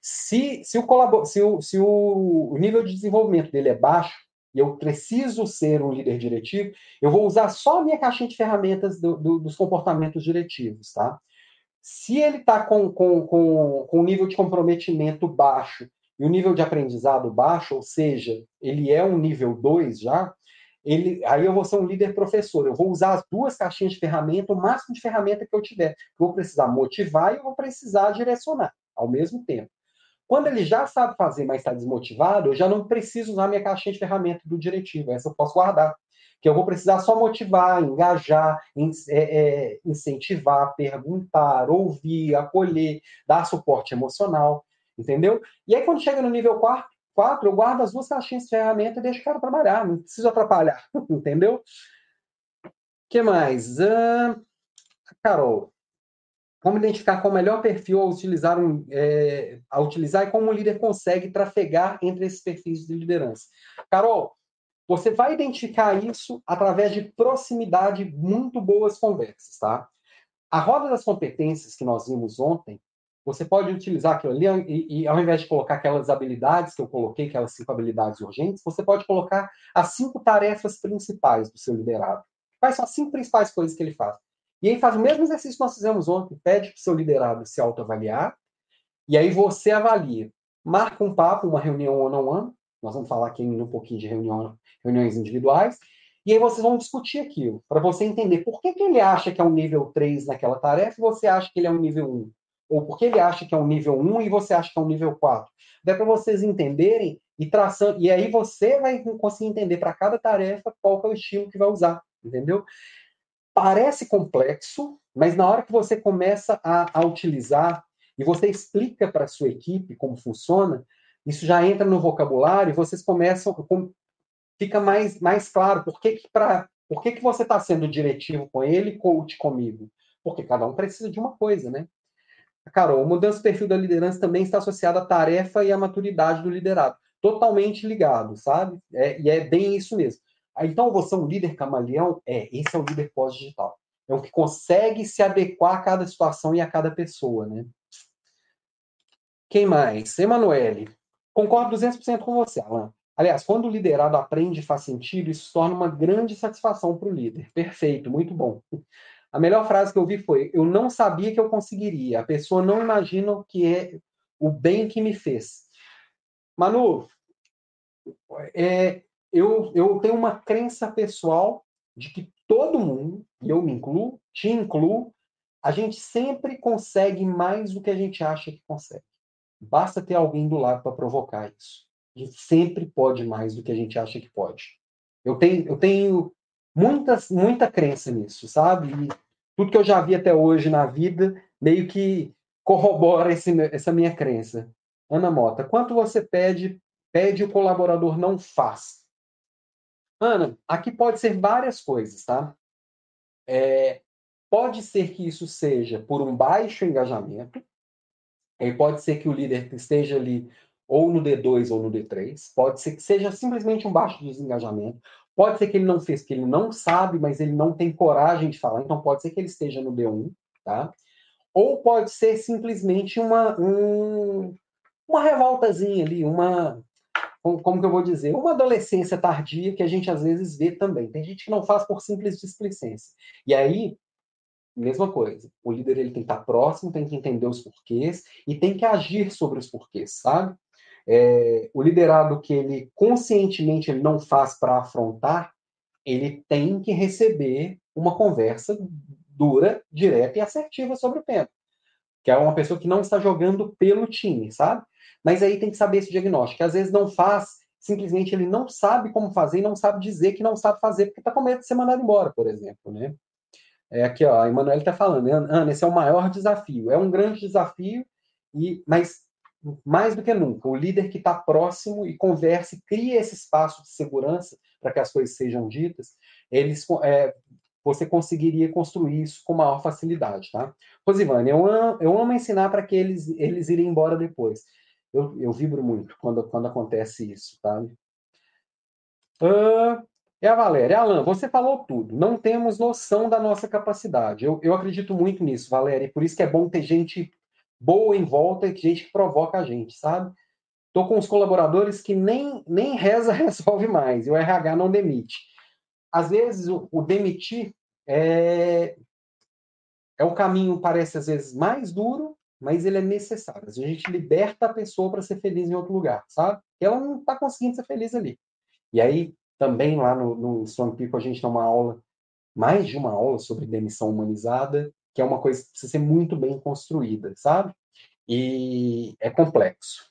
Se, se, o, se, o, se o nível de desenvolvimento dele é baixo, e eu preciso ser um líder diretivo, eu vou usar só a minha caixinha de ferramentas do, do, dos comportamentos diretivos, tá? Se ele está com, com, com, com um nível de comprometimento baixo e o nível de aprendizado baixo, ou seja, ele é um nível 2 já, ele, aí eu vou ser um líder professor. Eu vou usar as duas caixinhas de ferramenta, o máximo de ferramenta que eu tiver. Eu vou precisar motivar e eu vou precisar direcionar ao mesmo tempo. Quando ele já sabe fazer, mas está desmotivado, eu já não preciso usar minha caixinha de ferramenta do diretivo. Essa eu posso guardar. Que eu vou precisar só motivar, engajar, é, é, incentivar, perguntar, ouvir, acolher, dar suporte emocional. Entendeu? E aí, quando chega no nível 4, 4 eu guardo as duas caixinhas de ferramenta e deixo o cara trabalhar. Não preciso atrapalhar. Entendeu? O que mais? Uh, Carol. Como identificar qual o melhor perfil a utilizar, um, é, a utilizar e como o líder consegue trafegar entre esses perfis de liderança? Carol, você vai identificar isso através de proximidade, muito boas conversas, tá? A roda das competências que nós vimos ontem, você pode utilizar aquilo ali e, e, ao invés de colocar aquelas habilidades que eu coloquei, aquelas cinco habilidades urgentes, você pode colocar as cinco tarefas principais do seu liderado. Quais são as cinco principais coisas que ele faz? E aí faz o mesmo exercício que nós fizemos ontem, pede para o seu liderado se autoavaliar, e aí você avalia. marca um papo, uma reunião one-on-one, -on -one. nós vamos falar aqui um pouquinho de reunião, reuniões individuais, e aí vocês vão discutir aquilo, para você entender por que, que ele acha que é um nível 3 naquela tarefa e você acha que ele é um nível 1. Ou por que ele acha que é um nível 1 e você acha que é um nível 4. Dá para vocês entenderem e traçando. E aí você vai conseguir entender para cada tarefa qual é o estilo que vai usar, entendeu? Parece complexo, mas na hora que você começa a, a utilizar e você explica para a sua equipe como funciona, isso já entra no vocabulário e vocês começam, fica mais, mais claro por que, que, pra, por que, que você está sendo diretivo com ele e coach comigo. Porque cada um precisa de uma coisa, né? Carol, mudança do perfil da liderança também está associada à tarefa e à maturidade do liderado. Totalmente ligado, sabe? É, e é bem isso mesmo. Então, você é um líder camaleão? É, esse é o líder pós-digital. É o que consegue se adequar a cada situação e a cada pessoa, né? Quem mais? Emanuele. Concordo 200% com você, Alan. Aliás, quando o liderado aprende e faz sentido, isso torna uma grande satisfação para o líder. Perfeito, muito bom. A melhor frase que eu vi foi: Eu não sabia que eu conseguiria. A pessoa não imagina o que é o bem que me fez. Manu, é, eu, eu tenho uma crença pessoal de que todo mundo, e eu me incluo, te incluo, a gente sempre consegue mais do que a gente acha que consegue. Basta ter alguém do lado para provocar isso. A gente sempre pode mais do que a gente acha que pode. Eu tenho, eu tenho muitas, muita crença nisso, sabe? E tudo que eu já vi até hoje na vida meio que corrobora esse, essa minha crença. Ana Mota, quanto você pede, pede o colaborador não faz? Ana, aqui pode ser várias coisas, tá? É, pode ser que isso seja por um baixo engajamento, e pode ser que o líder esteja ali ou no D2 ou no D3, pode ser que seja simplesmente um baixo desengajamento, Pode ser que ele não fez, que ele não sabe, mas ele não tem coragem de falar, então pode ser que ele esteja no B1, tá? Ou pode ser simplesmente uma, um, uma revoltazinha ali, uma. Como que eu vou dizer? Uma adolescência tardia que a gente às vezes vê também. Tem gente que não faz por simples displicência. E aí, mesma coisa. O líder ele tem que estar próximo, tem que entender os porquês e tem que agir sobre os porquês, sabe? É, o liderado que ele conscientemente ele não faz para afrontar, ele tem que receber uma conversa dura, direta e assertiva sobre o tema. Que é uma pessoa que não está jogando pelo time, sabe? Mas aí tem que saber esse diagnóstico, às vezes não faz, simplesmente ele não sabe como fazer e não sabe dizer que não sabe fazer, porque está com medo de ser mandado embora, por exemplo, né? É aqui, ó, a Emanuele está falando? Ana, esse é o maior desafio. É um grande desafio, e mas mais do que nunca, o líder que está próximo e conversa e cria esse espaço de segurança para que as coisas sejam ditas, eles, é, você conseguiria construir isso com maior facilidade, tá? Rosivane, eu amo, eu amo ensinar para que eles, eles irem embora depois. Eu, eu vibro muito quando, quando acontece isso, tá? Uh, é a Valéria. Alan, você falou tudo. Não temos noção da nossa capacidade. Eu, eu acredito muito nisso, Valéria, por isso que é bom ter gente boa em volta gente que provoca a gente, sabe? Estou com os colaboradores que nem, nem reza resolve mais, e o RH não demite. Às vezes, o, o demitir é, é o caminho, parece às vezes mais duro, mas ele é necessário. A gente liberta a pessoa para ser feliz em outro lugar, sabe? Ela não está conseguindo ser feliz ali. E aí, também lá no, no Pico, a gente tem uma aula, mais de uma aula sobre demissão humanizada, que é uma coisa que precisa ser muito bem construída, sabe? E é complexo.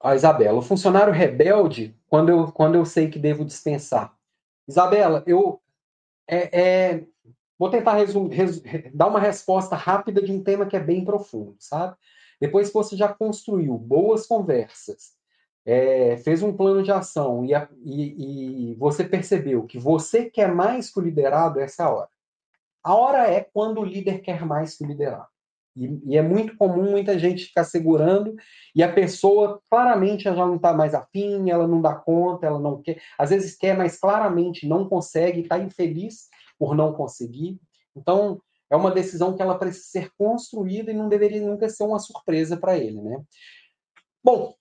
A Isabela, o funcionário rebelde, quando eu, quando eu sei que devo dispensar. Isabela, eu é, é, vou tentar resum, res, dar uma resposta rápida de um tema que é bem profundo, sabe? Depois que você já construiu boas conversas, é, fez um plano de ação e, e, e, você percebeu que você quer mais que o liderado, essa é a hora. A hora é quando o líder quer mais que o liderado. E, e é muito comum muita gente ficar segurando e a pessoa claramente já não está mais afim, ela não dá conta, ela não quer. Às vezes quer, mas claramente não consegue, está infeliz por não conseguir. Então, é uma decisão que ela precisa ser construída e não deveria nunca ser uma surpresa para ele, né? Bom,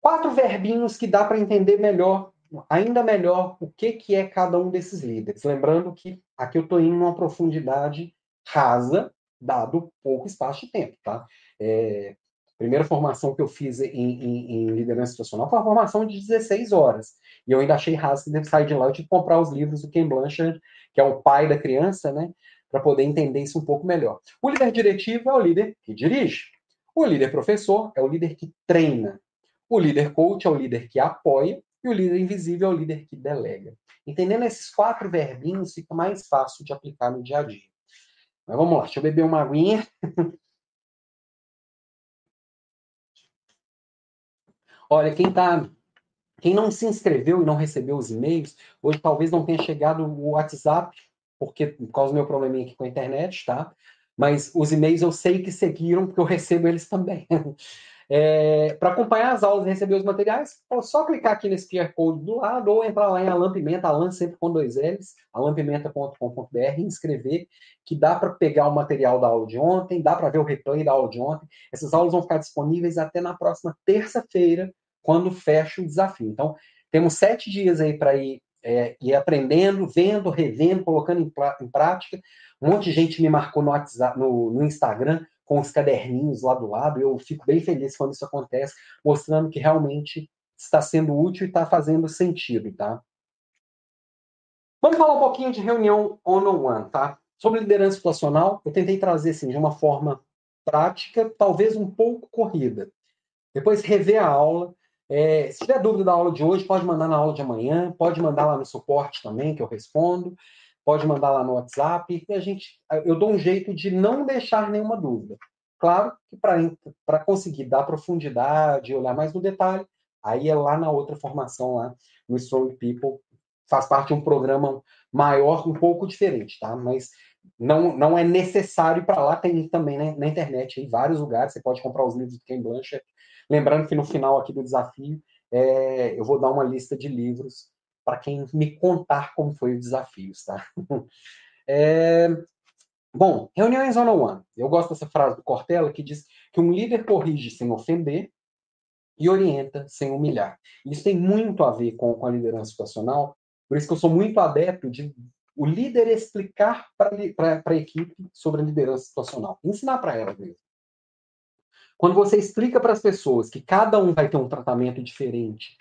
quatro verbinhos que dá para entender melhor ainda melhor o que, que é cada um desses líderes. Lembrando que aqui eu estou indo numa profundidade rasa, dado pouco espaço de tempo, tá? É, primeira formação que eu fiz em, em, em, liderança situacional foi uma formação de 16 horas. E eu ainda achei raso que deve sair de lá. Eu tive que comprar os livros do Ken Blanchard, que é o pai da criança, né? Para poder entender isso um pouco melhor. O líder diretivo é o líder que dirige. O líder professor é o líder que treina. O líder coach é o líder que apoia. E o líder invisível é o líder que delega. Entendendo esses quatro verbinhos, fica mais fácil de aplicar no dia a dia. Mas vamos lá, deixa eu beber uma aguinha. Olha, quem tá, quem não se inscreveu e não recebeu os e-mails, hoje talvez não tenha chegado o WhatsApp, porque por causa do meu probleminha aqui com a internet, tá? Mas os e-mails eu sei que seguiram, porque eu recebo eles também. É, para acompanhar as aulas e receber os materiais, é só clicar aqui nesse QR Code do lado ou entrar lá em Alan Pimenta, Alan sempre com dois L's, alampimenta.com.br inscrever, que dá para pegar o material da aula de ontem, dá para ver o replay da aula de ontem. Essas aulas vão ficar disponíveis até na próxima terça-feira, quando fecha o desafio. Então, temos sete dias aí para ir, é, ir aprendendo, vendo, revendo, colocando em, em, prática. Um monte de gente me marcou no, WhatsApp, no, no Instagram com os caderninhos lá do lado. Eu fico bem feliz quando isso acontece, mostrando que realmente está sendo útil e está fazendo sentido, tá? Vamos falar um pouquinho de reunião one-on-one, tá? Sobre liderança situacional, eu tentei trazer assim, de uma forma prática, talvez um pouco corrida. Depois rever a aula. É, se tiver dúvida da aula de hoje, pode mandar na aula de amanhã, pode mandar lá no suporte também, que eu respondo pode mandar lá no WhatsApp, e a gente, eu dou um jeito de não deixar nenhuma dúvida. Claro que para conseguir dar profundidade, olhar mais no detalhe, aí é lá na outra formação, lá no Strong People, faz parte de um programa maior, um pouco diferente, tá? Mas não, não é necessário para lá, tem também né, na internet, em vários lugares, você pode comprar os livros do Ken Blanchett. Lembrando que no final aqui do desafio, é, eu vou dar uma lista de livros para quem me contar como foi o desafio, tá? É, bom, reuniões one-on-one. Eu gosto dessa frase do Cortella que diz que um líder corrige sem ofender e orienta sem humilhar. Isso tem muito a ver com, com a liderança situacional, por isso que eu sou muito adepto de o líder explicar para a equipe sobre a liderança situacional, ensinar para ela mesmo. Quando você explica para as pessoas que cada um vai ter um tratamento diferente,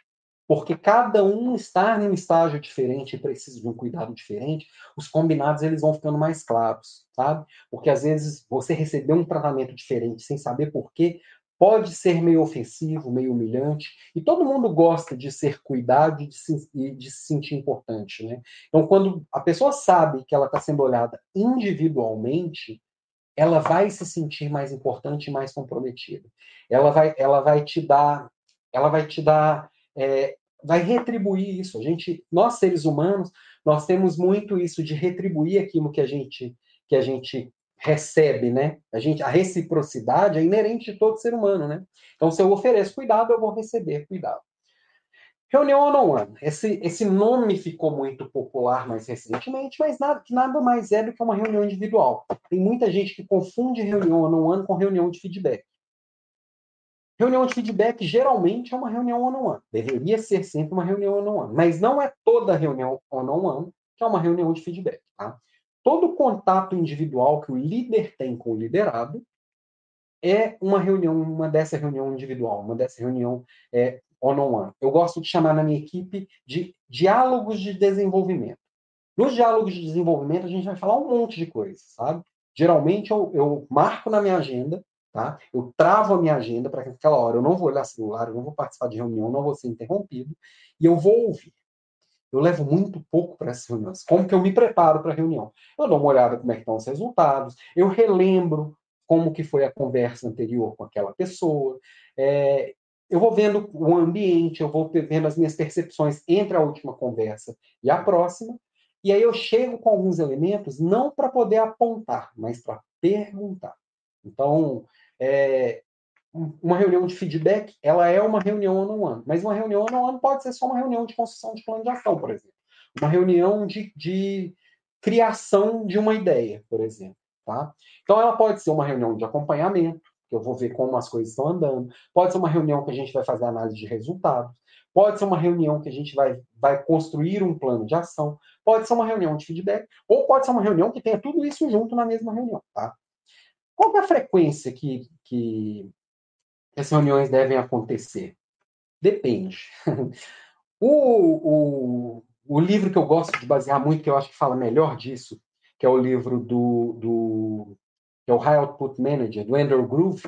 porque cada um está em um estágio diferente e precisa de um cuidado diferente, os combinados eles vão ficando mais claros, sabe? Porque às vezes você receber um tratamento diferente sem saber por quê, pode ser meio ofensivo, meio humilhante, e todo mundo gosta de ser cuidado e de se, de se sentir importante, né? Então, quando a pessoa sabe que ela está sendo olhada individualmente, ela vai se sentir mais importante e mais comprometida. Ela vai, ela vai te dar, ela vai te dar é, vai retribuir isso. A gente, nós seres humanos, nós temos muito isso de retribuir aquilo que a gente que a gente recebe, né? A gente, a reciprocidade é inerente de todo ser humano, né? Então, se eu ofereço cuidado, eu vou receber cuidado. Reunião one-on-one. Esse, esse nome ficou muito popular mais recentemente, mas nada, que nada mais é do que uma reunião individual. Tem muita gente que confunde reunião -on -one com reunião de feedback. Reunião de feedback geralmente é uma reunião one-on-one. Deveria ser sempre uma reunião one-on-one. Mas não é toda reunião one-on-one que é uma reunião de feedback. Tá? Todo contato individual que o líder tem com o liderado é uma reunião, uma dessa reunião individual, uma dessa reunião é, one-on-one. Eu gosto de chamar na minha equipe de diálogos de desenvolvimento. Nos diálogos de desenvolvimento, a gente vai falar um monte de coisas, sabe? Geralmente, eu, eu marco na minha agenda Tá? Eu travo a minha agenda para que aquela hora eu não vou olhar celular, eu não vou participar de reunião, não vou ser interrompido e eu vou ouvir. Eu levo muito pouco para essas reuniões. Como que eu me preparo para a reunião? Eu dou uma olhada como é que estão os resultados, eu relembro como que foi a conversa anterior com aquela pessoa, é, eu vou vendo o ambiente, eu vou vendo as minhas percepções entre a última conversa e a próxima, e aí eu chego com alguns elementos não para poder apontar, mas para perguntar. Então, é, uma reunião de feedback, ela é uma reunião one-on-one. Mas uma reunião one-on-one pode ser só uma reunião de construção de plano de ação, por exemplo. Uma reunião de, de criação de uma ideia, por exemplo. Tá? Então, ela pode ser uma reunião de acompanhamento, que eu vou ver como as coisas estão andando. Pode ser uma reunião que a gente vai fazer análise de resultados. Pode ser uma reunião que a gente vai, vai construir um plano de ação. Pode ser uma reunião de feedback. Ou pode ser uma reunião que tenha tudo isso junto na mesma reunião. Tá? Qual é a frequência que, que, as reuniões devem acontecer? Depende. o, o, o livro que eu gosto de basear muito, que eu acho que fala melhor disso, que é o livro do, do que é o High Output Manager, do Andrew Groove,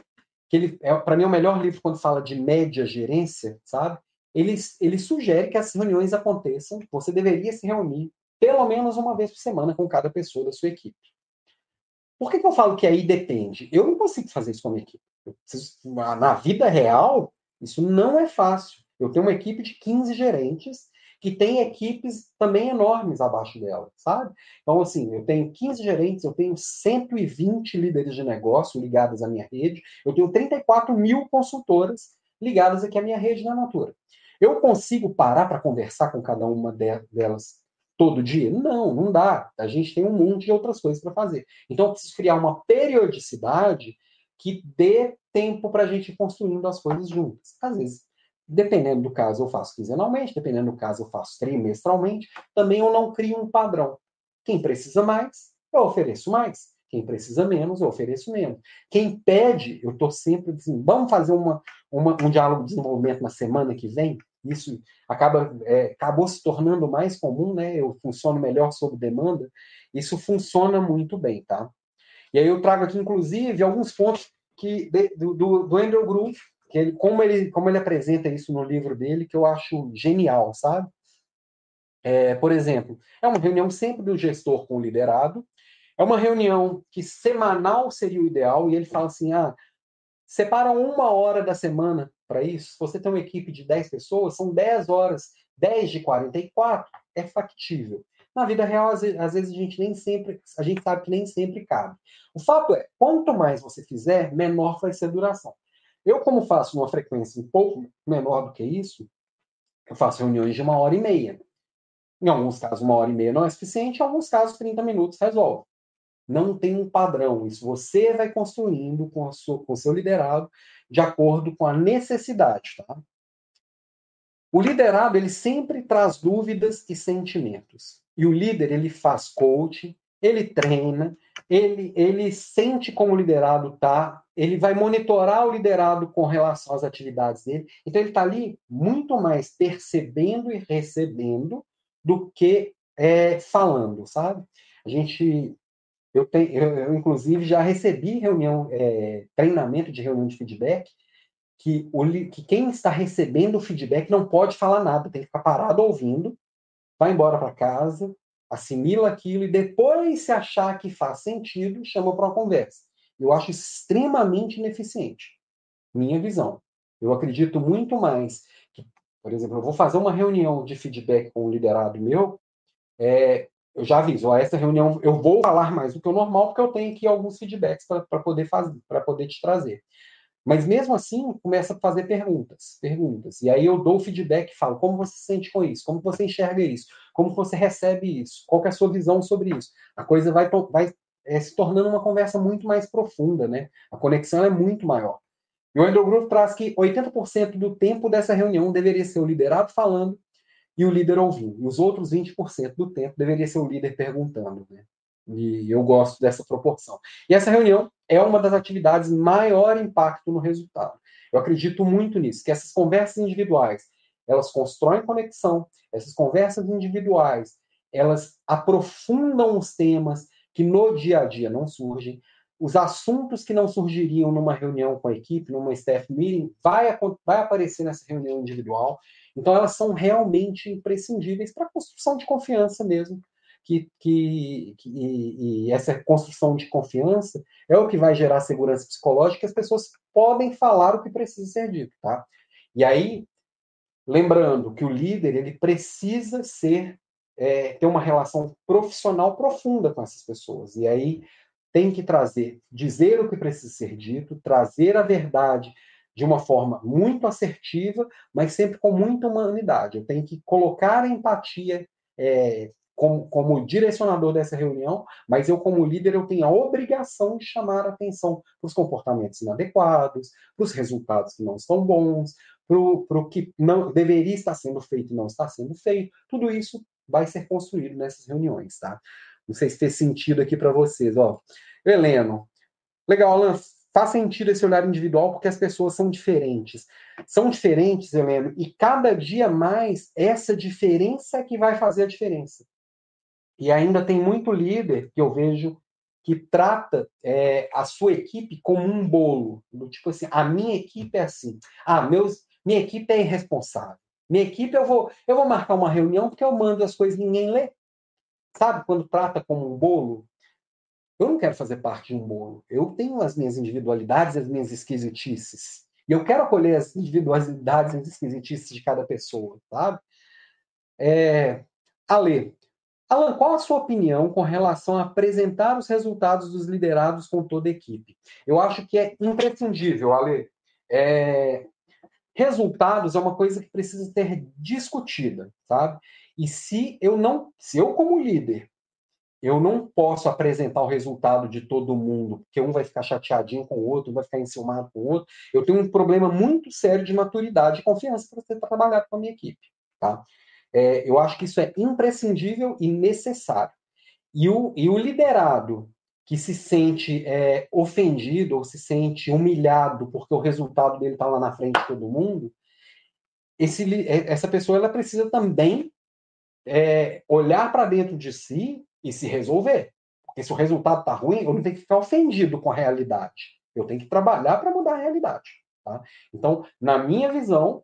que ele é para mim é o melhor livro quando fala de média gerência, sabe? Ele, ele sugere que as reuniões aconteçam, você deveria se reunir pelo menos uma vez por semana com cada pessoa da sua equipe. Por que, que eu falo que aí depende? Eu não consigo fazer isso com a minha equipe. Preciso, na vida real, isso não é fácil. Eu tenho uma equipe de 15 gerentes que tem equipes também enormes abaixo dela, sabe? Então, assim, eu tenho 15 gerentes, eu tenho 120 líderes de negócio ligados à minha rede, eu tenho 34 mil consultoras ligadas aqui à minha rede na Natura. Eu consigo parar para conversar com cada uma delas todo dia? Não, não dá. A gente tem um monte de outras coisas para fazer. Então, eu preciso criar uma periodicidade que dê tempo para a gente ir construindo as coisas juntas. Às vezes, dependendo do caso, eu faço quinzenalmente, dependendo do caso, eu faço trimestralmente. Também eu não crio um padrão. Quem precisa mais, eu ofereço mais. Quem precisa menos, eu ofereço menos. Quem pede, eu estou sempre dizendo, vamos fazer uma, uma, um diálogo de desenvolvimento na semana que vem? Isso acaba, é, acabou se tornando mais comum, né? Eu funciono melhor sob demanda. Isso funciona muito bem, tá? E aí eu trago aqui, inclusive, alguns pontos que do, do, do Andrew Groove, que ele, como, ele, como ele apresenta isso no livro dele, que eu acho genial, sabe? É, por exemplo, é uma reunião sempre do gestor com o liderado, é uma reunião que semanal seria o ideal, e ele fala assim: ah, separa uma hora da semana para isso. Se você tem uma equipe de 10 pessoas, são 10 horas, 10 de 44 é factível. Na vida real, às vezes, a gente nem sempre, a gente sabe que nem sempre cabe. O fato é, quanto mais você fizer, menor vai ser a duração. Eu, como faço uma frequência um pouco menor do que isso, eu faço reuniões de uma hora e meia. Em alguns casos, uma hora e meia não é suficiente, em alguns casos, 30 minutos resolve. Não tem um padrão. Isso você vai construindo com, sua, com o seu liderado de acordo com a necessidade, tá? O liderado, ele sempre traz dúvidas e sentimentos. E o líder, ele faz coaching, ele treina, ele, ele sente como o liderado tá, ele vai monitorar o liderado com relação às atividades dele. Então, ele está ali muito mais percebendo e recebendo do que é, falando, sabe? A gente eu, tenho, eu, eu, inclusive, já recebi reunião, é, treinamento de reunião de feedback, que, o, que quem está recebendo o feedback não pode falar nada, tem que ficar parado ouvindo, vai embora para casa, assimila aquilo e depois, se achar que faz sentido, chama para uma conversa. Eu acho extremamente ineficiente. Minha visão. Eu acredito muito mais que, por exemplo, eu vou fazer uma reunião de feedback com um liderado meu, é, eu já aviso, ó, essa reunião eu vou falar mais do que o normal, porque eu tenho aqui alguns feedbacks para poder fazer, para poder te trazer. Mas mesmo assim, começa a fazer perguntas, perguntas. E aí eu dou o feedback e falo, como você se sente com isso? Como você enxerga isso? Como você recebe isso? Qual é a sua visão sobre isso? A coisa vai, vai é, se tornando uma conversa muito mais profunda, né? A conexão é muito maior. E o Andrew Groove traz que 80% do tempo dessa reunião deveria ser o liderado falando e o líder ouvindo. E os outros 20% do tempo deveria ser o líder perguntando. Né? E eu gosto dessa proporção. E essa reunião é uma das atividades maior impacto no resultado. Eu acredito muito nisso, que essas conversas individuais, elas constroem conexão, essas conversas individuais, elas aprofundam os temas que no dia a dia não surgem, os assuntos que não surgiriam numa reunião com a equipe, numa staff meeting, vai, vai aparecer nessa reunião individual. Então, elas são realmente imprescindíveis para a construção de confiança mesmo. Que, que, que e, e, essa construção de confiança é o que vai gerar segurança psicológica, as pessoas podem falar o que precisa ser dito, tá? E aí, lembrando que o líder ele precisa ser é, ter uma relação profissional profunda com essas pessoas. E aí tem que trazer, dizer o que precisa ser dito, trazer a verdade de uma forma muito assertiva, mas sempre com muita humanidade. Eu tenho que colocar a empatia é, como, como, direcionador dessa reunião, mas eu, como líder, eu tenho a obrigação de chamar a atenção para os comportamentos inadequados, para os resultados que não estão bons, para o que não deveria estar sendo feito e não está sendo feito. Tudo isso vai ser construído nessas reuniões, tá? Não sei se fez sentido aqui para vocês. Ó, Heleno, legal, Alan, faz sentido esse olhar individual porque as pessoas são diferentes. São diferentes, Heleno, e cada dia mais essa diferença é que vai fazer a diferença. E ainda tem muito líder que eu vejo que trata é, a sua equipe como um bolo. Tipo assim, a minha equipe é assim. Ah, meus, minha equipe é irresponsável. Minha equipe, eu vou, eu vou marcar uma reunião porque eu mando as coisas e ninguém lê. Sabe, quando trata como um bolo, eu não quero fazer parte de um bolo. Eu tenho as minhas individualidades, as minhas esquisitices. E eu quero acolher as individualidades e as esquisitices de cada pessoa, sabe? É... Ale, Alan, qual a sua opinião com relação a apresentar os resultados dos liderados com toda a equipe? Eu acho que é imprescindível, Ale. É... Resultados é uma coisa que precisa ser discutida, sabe? E se eu não, se eu como líder eu não posso apresentar o resultado de todo mundo, porque um vai ficar chateadinho com o outro, um vai ficar enciumado com o outro. Eu tenho um problema muito sério de maturidade e confiança para você trabalhar com a minha equipe. Tá? É, eu acho que isso é imprescindível e necessário. E o, e o liderado que se sente é, ofendido ou se sente humilhado porque o resultado dele está lá na frente de todo mundo, esse, é, essa pessoa ela precisa também é, olhar para dentro de si e se resolver. Porque se o resultado está ruim, eu não tenho que ficar ofendido com a realidade. Eu tenho que trabalhar para mudar a realidade. Tá? Então, na minha visão,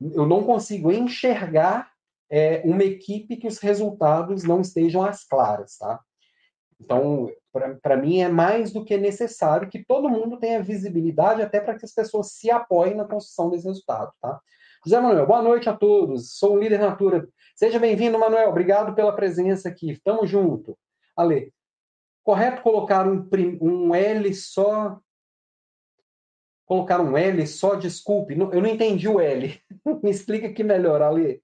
eu não consigo enxergar é, uma equipe que os resultados não estejam às claras. Tá? Então, para mim, é mais do que necessário que todo mundo tenha visibilidade, até para que as pessoas se apoiem na construção desse resultado. Tá? José Manuel, boa noite a todos. Sou o líder Natura Seja bem-vindo, Manuel. Obrigado pela presença aqui. Tamo junto. Ale, correto colocar um, um L só. Colocar um L só, desculpe. Eu não entendi o L. Me explica aqui melhor, Ale.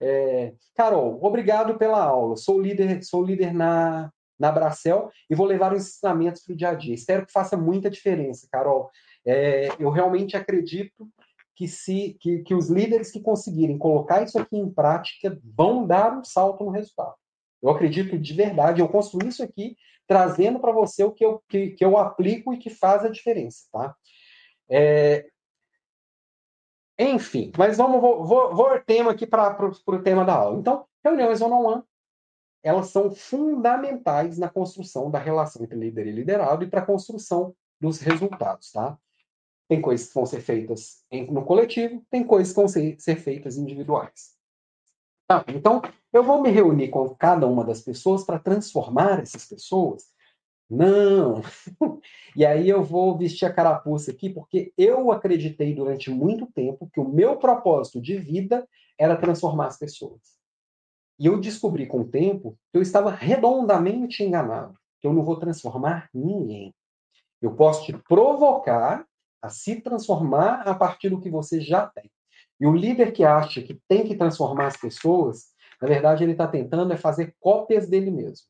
É... Carol, obrigado pela aula. Sou líder, sou líder na, na Bracel e vou levar os ensinamentos para o dia a dia. Espero que faça muita diferença, Carol. É, eu realmente acredito que, se, que, que os líderes que conseguirem colocar isso aqui em prática vão dar um salto no resultado. Eu acredito de verdade, eu construí isso aqui trazendo para você o que eu, que, que eu aplico e que faz a diferença, tá? É... Enfim, mas vamos, vou, vou, vou tema aqui para o tema da aula. Então, reuniões one-on-one, elas são fundamentais na construção da relação entre líder e liderado e para a construção dos resultados, tá? Tem coisas que vão ser feitas no coletivo, tem coisas que vão ser, ser feitas individuais. Tá, então, eu vou me reunir com cada uma das pessoas para transformar essas pessoas? Não! e aí eu vou vestir a carapuça aqui, porque eu acreditei durante muito tempo que o meu propósito de vida era transformar as pessoas. E eu descobri com o tempo que eu estava redondamente enganado, que eu não vou transformar ninguém. Eu posso te provocar a se transformar a partir do que você já tem. E o líder que acha que tem que transformar as pessoas, na verdade, ele está tentando é fazer cópias dele mesmo.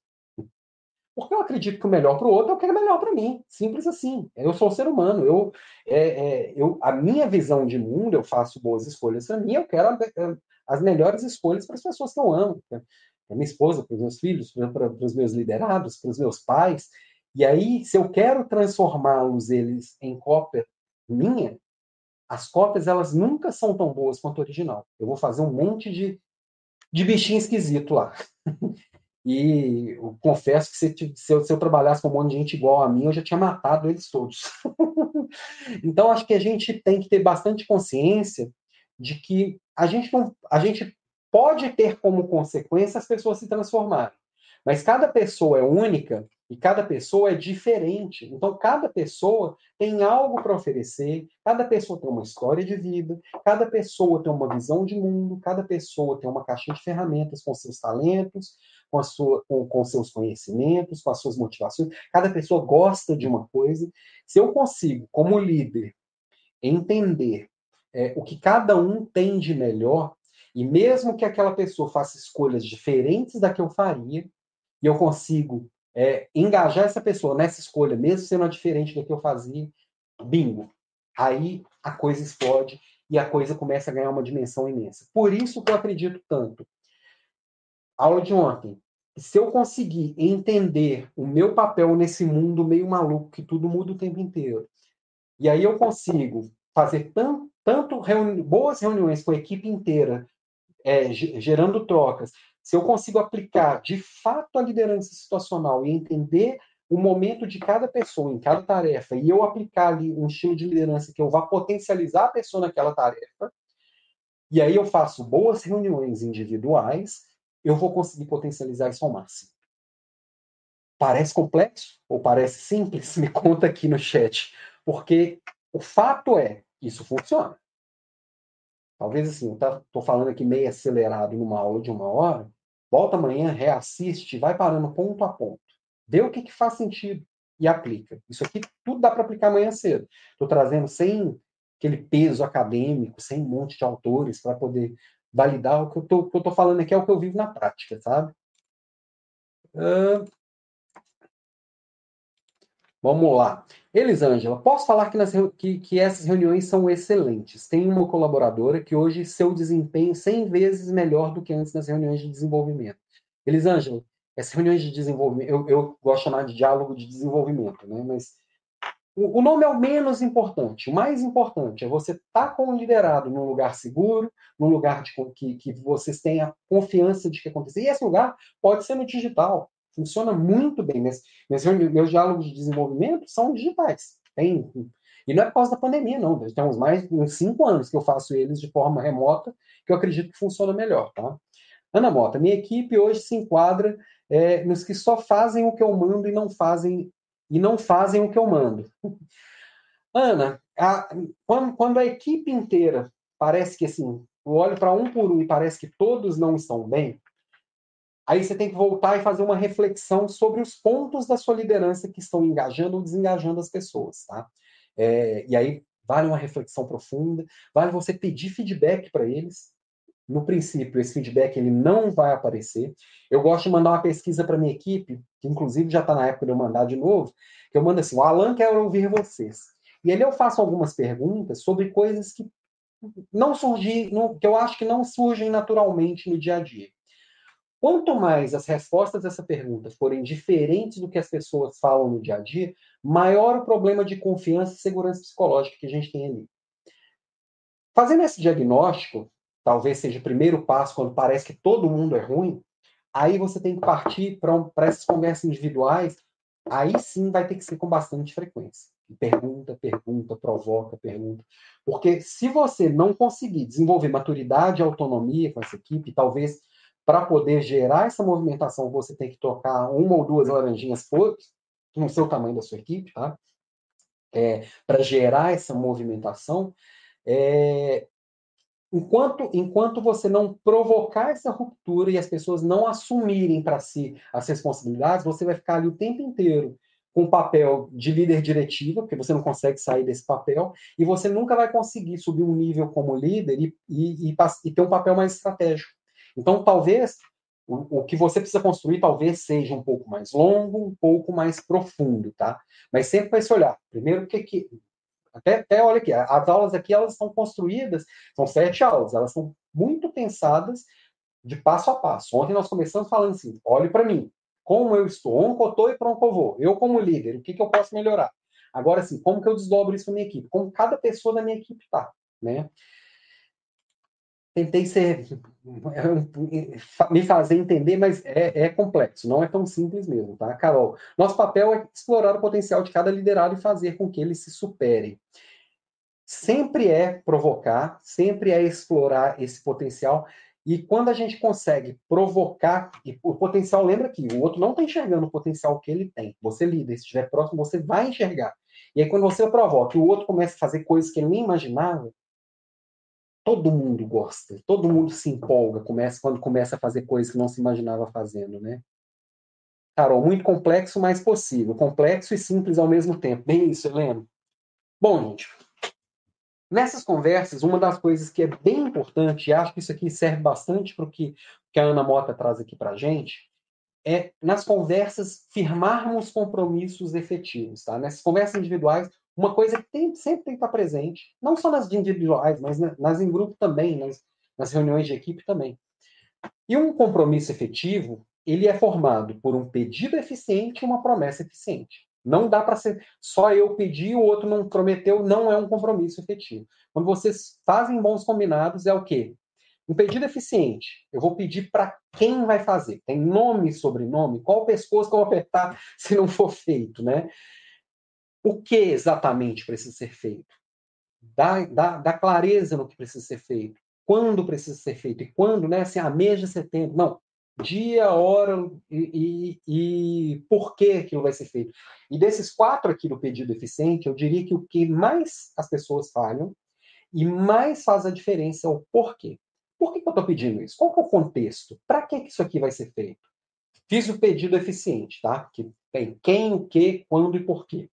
Porque eu acredito que o melhor para o outro é o que é melhor para mim. Simples assim. Eu sou um ser humano. Eu, é, é, eu, a minha visão de mundo, eu faço boas escolhas para mim, eu quero as melhores escolhas para as pessoas que eu amo. Para minha esposa, para os meus filhos, para os meus liderados, para os meus pais. E aí, se eu quero transformá-los eles em cópia minha, as cópias elas nunca são tão boas quanto o original. Eu vou fazer um monte de, de bichinho esquisito lá. e eu confesso que se, se, eu, se eu trabalhasse com um monte de gente igual a mim, eu já tinha matado eles todos. então, acho que a gente tem que ter bastante consciência de que a gente, não, a gente pode ter como consequência as pessoas se transformarem. Mas cada pessoa é única e cada pessoa é diferente. Então, cada pessoa tem algo para oferecer, cada pessoa tem uma história de vida, cada pessoa tem uma visão de mundo, cada pessoa tem uma caixinha de ferramentas com seus talentos, com, sua, com, com seus conhecimentos, com as suas motivações. Cada pessoa gosta de uma coisa. Se eu consigo, como líder, entender é, o que cada um tem de melhor, e mesmo que aquela pessoa faça escolhas diferentes da que eu faria, e eu consigo é, engajar essa pessoa nessa escolha, mesmo sendo diferente do que eu fazia, bingo. Aí a coisa explode e a coisa começa a ganhar uma dimensão imensa. Por isso que eu acredito tanto. Aula de ontem. Se eu conseguir entender o meu papel nesse mundo meio maluco, que tudo muda o tempo inteiro, e aí eu consigo fazer tanto, tanto reuni boas reuniões com a equipe inteira, é, gerando trocas, se eu consigo aplicar de fato a liderança situacional e entender o momento de cada pessoa em cada tarefa e eu aplicar ali um estilo de liderança que eu vá potencializar a pessoa naquela tarefa, e aí eu faço boas reuniões individuais, eu vou conseguir potencializar isso ao máximo. Parece complexo ou parece simples? Me conta aqui no chat. Porque o fato é, isso funciona. Talvez assim, eu estou falando aqui meio acelerado numa aula de uma hora, volta amanhã, reassiste, vai parando ponto a ponto. Vê o que, que faz sentido e aplica. Isso aqui tudo dá para aplicar amanhã cedo. Estou trazendo sem aquele peso acadêmico, sem um monte de autores para poder validar o que eu estou falando aqui, é o que eu vivo na prática, sabe? Uh, Vamos lá. Elisângela, posso falar que, nas, que, que, essas reuniões são excelentes. Tem uma colaboradora que hoje seu desempenho 100 vezes melhor do que antes nas reuniões de desenvolvimento. Elisângela, essas reuniões de desenvolvimento, eu, eu gosto de chamar de diálogo de desenvolvimento, né? mas o, o nome é o menos importante. O mais importante é você estar tá com o liderado num lugar seguro, num lugar de, que, que vocês tenham confiança de que acontecer. E esse lugar pode ser no digital funciona muito bem. Meus, meus diálogos de desenvolvimento são digitais. Tem, e não é por causa da pandemia, não. Tem uns mais uns cinco anos que eu faço eles de forma remota, que eu acredito que funciona melhor. Tá? Ana Mota, minha equipe hoje se enquadra é, nos que só fazem o que eu mando e não fazem e não fazem o que eu mando. Ana, a, quando, quando, a equipe inteira parece que assim, eu olho para um por um e parece que todos não estão bem, Aí você tem que voltar e fazer uma reflexão sobre os pontos da sua liderança que estão engajando ou desengajando as pessoas, tá? É, e aí vale uma reflexão profunda, vale você pedir feedback para eles. No princípio, esse feedback ele não vai aparecer. Eu gosto de mandar uma pesquisa para minha equipe, que inclusive já está na época de eu mandar de novo, que eu mando assim: o Alan quer ouvir vocês. E ali eu faço algumas perguntas sobre coisas que não surgem, que eu acho que não surgem naturalmente no dia a dia. Quanto mais as respostas dessa pergunta forem diferentes do que as pessoas falam no dia a dia, maior o problema de confiança e segurança psicológica que a gente tem ali. Fazendo esse diagnóstico, talvez seja o primeiro passo quando parece que todo mundo é ruim, aí você tem que partir para essas conversas individuais, aí sim vai ter que ser com bastante frequência. Pergunta, pergunta, provoca, pergunta. Porque se você não conseguir desenvolver maturidade e autonomia com essa equipe, talvez para poder gerar essa movimentação, você tem que tocar uma ou duas laranjinhas por no seu tamanho da sua equipe, tá? É, para gerar essa movimentação, é, enquanto, enquanto você não provocar essa ruptura e as pessoas não assumirem para si as responsabilidades, você vai ficar ali o tempo inteiro com o papel de líder diretiva, porque você não consegue sair desse papel, e você nunca vai conseguir subir um nível como líder e, e, e, e ter um papel mais estratégico. Então, talvez o, o, que você precisa construir talvez seja um pouco mais longo, um pouco mais profundo, tá? Mas sempre vai se olhar. Primeiro, o que que até, até olha aqui, as aulas aqui elas estão construídas, são sete aulas, elas são muito pensadas de passo a passo. Ontem nós começamos falando assim: olhe para mim, como eu estou, onde eu estou e para onde eu vou. Eu como líder, o que, que eu posso melhorar? Agora, assim, como que eu desdobro isso na minha equipe? Como cada pessoa da minha equipe está, né? Tentei ser me fazer entender, mas é, é, complexo, não é tão simples mesmo, tá, Carol? Nosso papel é explorar o potencial de cada liderado e fazer com que eles se superem. Sempre é provocar, sempre é explorar esse potencial. E quando a gente consegue provocar, e o potencial, lembra que o outro não está enxergando o potencial que ele tem. Você líder, se estiver próximo, você vai enxergar. E aí, quando você provoca e o outro começa a fazer coisas que ele nem imaginava, todo mundo gosta, todo mundo se empolga começa, quando começa a fazer coisas que não se imaginava fazendo, né? Carol, muito complexo, mas possível. Complexo e simples ao mesmo tempo. Bem isso, Helena. Bom, gente, nessas conversas, uma das coisas que é bem importante, e acho que isso aqui serve bastante para o que, que a Ana Mota traz aqui para a gente, é nas conversas firmarmos compromissos efetivos. Tá? Nessas conversas individuais, uma coisa que tem, sempre tem que estar presente, não só nas individuais, mas nas em grupo também, nas, nas reuniões de equipe também. E um compromisso efetivo, ele é formado por um pedido eficiente e uma promessa eficiente. Não dá para ser só eu pedir, o outro não prometeu, não é um compromisso efetivo. Quando vocês fazem bons combinados, é o quê? Um pedido eficiente. Eu vou pedir para quem vai fazer. Tem nome e sobrenome? Qual pescoço que eu vou apertar se não for feito, né? O que exatamente precisa ser feito? Dá, dá, dá clareza no que precisa ser feito. Quando precisa ser feito. E quando, né? Assim, a mês de setembro. Não. Dia, hora e, e, e por que aquilo vai ser feito. E desses quatro aqui do pedido eficiente, eu diria que o que mais as pessoas falham e mais faz a diferença é o porquê. Por que, que eu estou pedindo isso? Qual é o contexto? Para que, que isso aqui vai ser feito? Fiz o pedido eficiente, tá? Que tem quem, o que, quando e porquê.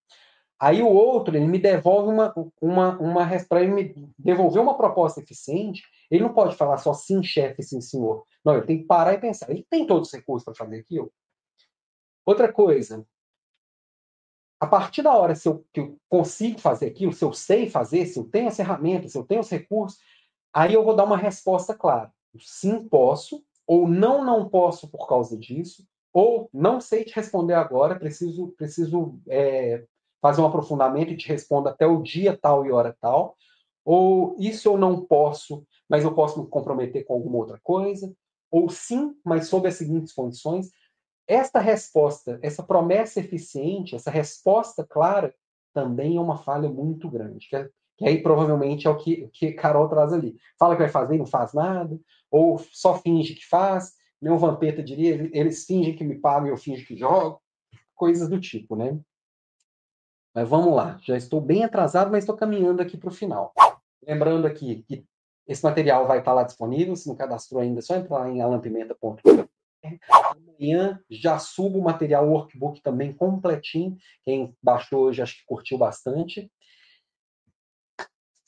Aí o outro, ele me devolve uma, uma, uma para ele me devolver uma proposta eficiente, ele não pode falar só sim, chefe, sim, senhor. Não, ele tem que parar e pensar. Ele tem todos os recursos para fazer aquilo. Outra coisa, a partir da hora se eu, que eu consigo fazer aquilo, se eu sei fazer, se eu tenho as ferramentas, se eu tenho os recursos, Aí eu vou dar uma resposta clara. Sim, posso, ou não, não posso por causa disso, ou não sei te responder agora, preciso, preciso é, fazer um aprofundamento e te respondo até o dia tal e hora tal, ou isso eu não posso, mas eu posso me comprometer com alguma outra coisa, ou sim, mas sob as seguintes condições. Esta resposta, essa promessa eficiente, essa resposta clara, também é uma falha muito grande. Que é que aí provavelmente é o que, que Carol traz ali. Fala que vai fazer e não faz nada, ou só finge que faz, o Vampeta diria, eles fingem que me pagam e eu finge que jogo, coisas do tipo, né? Mas vamos lá, já estou bem atrasado, mas estou caminhando aqui para o final. Lembrando aqui que esse material vai estar lá disponível, se não cadastrou ainda, é só entrar lá em alampimenta.com. Amanhã já subo o material workbook também completinho. Quem baixou hoje acho que curtiu bastante.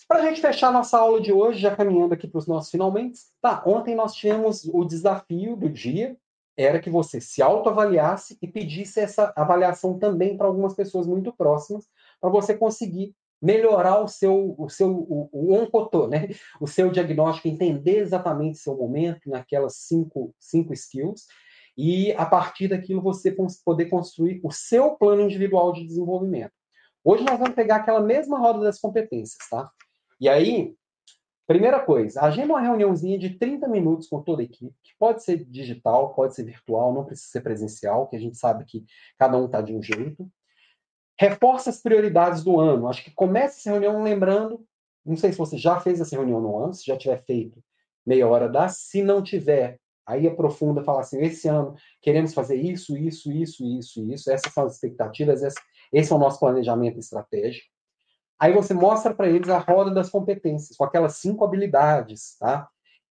Para a gente fechar nossa aula de hoje, já caminhando aqui para os nossos finalmente, tá, ontem nós tivemos o desafio do dia, era que você se autoavaliasse e pedisse essa avaliação também para algumas pessoas muito próximas, para você conseguir melhorar o seu, o seu, o, o oncotô, né? O seu diagnóstico, entender exatamente seu momento naquelas cinco, cinco skills, e a partir daquilo você poder construir o seu plano individual de desenvolvimento. Hoje nós vamos pegar aquela mesma roda das competências, tá? E aí, primeira coisa, agenda uma reuniãozinha de 30 minutos com toda a equipe, que pode ser digital, pode ser virtual, não precisa ser presencial, que a gente sabe que cada um está de um jeito. Reforça as prioridades do ano. Acho que comece essa reunião lembrando, não sei se você já fez essa reunião no ano, se já tiver feito meia hora dá, se não tiver, aí aprofunda, fala assim, esse ano queremos fazer isso, isso, isso, isso, isso, essas são as expectativas, esse é o nosso planejamento estratégico. Aí você mostra para eles a roda das competências, com aquelas cinco habilidades, tá?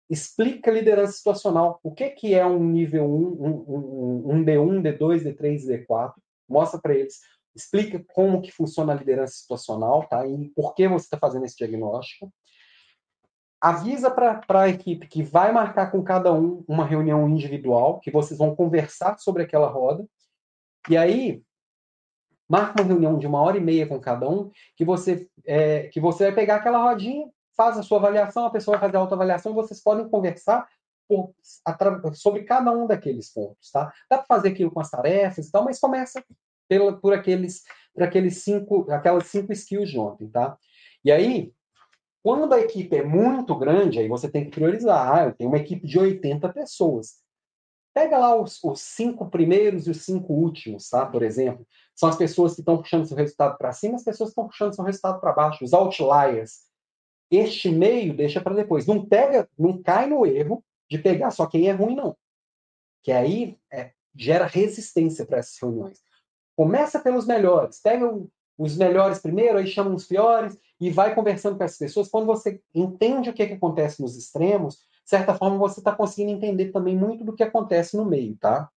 Explica a liderança situacional. O que, que é um nível 1, um, um, um D1, D2, D3 D4. Mostra para eles. Explica como que funciona a liderança situacional, tá? E por que você está fazendo esse diagnóstico. Avisa para a equipe que vai marcar com cada um uma reunião individual, que vocês vão conversar sobre aquela roda. E aí, marca uma reunião de uma hora e meia com cada um, que você, é, que você vai pegar aquela rodinha, faz a sua avaliação, a pessoa vai fazer a autoavaliação, vocês podem conversar por, sobre cada um daqueles pontos, tá? Dá para fazer aquilo com as tarefas e tal, mas começa pela, por aqueles, por aqueles cinco, aquelas cinco skills de ontem, tá? E aí, quando a equipe é muito grande, aí você tem que priorizar. Ah, eu tenho uma equipe de 80 pessoas. Pega lá os, os, cinco primeiros e os cinco últimos, tá? Por exemplo, são as pessoas que estão puxando seu resultado para cima, as pessoas que estão puxando seu resultado para baixo, os outliers. Este meio deixa para depois. Não pega, não cai no erro de pegar só quem é ruim, não. Que aí é, gera resistência para essas reuniões. Começa pelos melhores, pega os melhores primeiro, aí chama os piores e vai conversando com essas pessoas. Quando você entende o que, que acontece nos extremos, certa forma, você está conseguindo entender também muito do que acontece no meio, tá?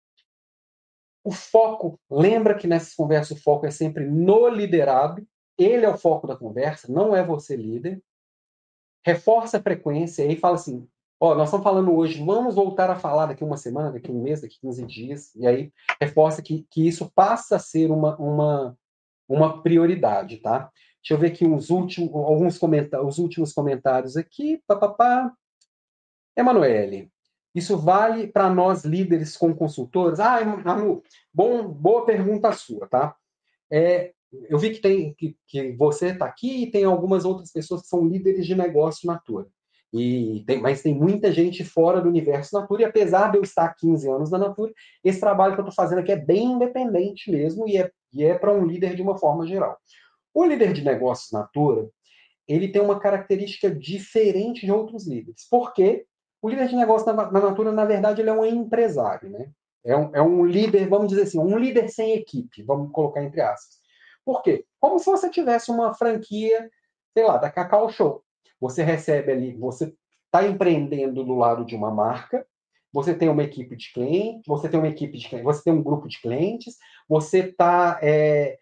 O foco, lembra que nessas conversas o foco é sempre no liderado, ele é o foco da conversa, não é você líder. Reforça a frequência e fala assim: ó, nós estamos falando hoje, vamos voltar a falar daqui uma semana, daqui um mês, daqui 15 dias, e aí reforça que, que isso passa a ser uma, uma, uma prioridade, tá? Deixa eu ver aqui uns últimos, alguns comentários, os últimos comentários aqui, papapá. Emanuele, isso vale para nós líderes com consultores? Ah, Manu, bom, boa pergunta sua, tá? é, eu vi que tem que, que você está aqui e tem algumas outras pessoas que são líderes de negócio Natura. E tem, mas tem muita gente fora do universo Natura, e apesar de eu estar há 15 anos na Natura, esse trabalho que eu estou fazendo aqui é bem independente mesmo e é, e é para um líder de uma forma geral. O líder de negócios Natura, ele tem uma característica diferente de outros líderes. Porque o líder de negócio na, na Natura, na verdade, ele é um empresário, né? É um, é um líder, vamos dizer assim, um líder sem equipe, vamos colocar entre aspas. Por quê? Como se você tivesse uma franquia, sei lá, da Cacau Show. Você recebe ali, você está empreendendo do lado de uma marca, você tem uma equipe de clientes, você tem uma equipe de você tem um grupo de clientes, você está é,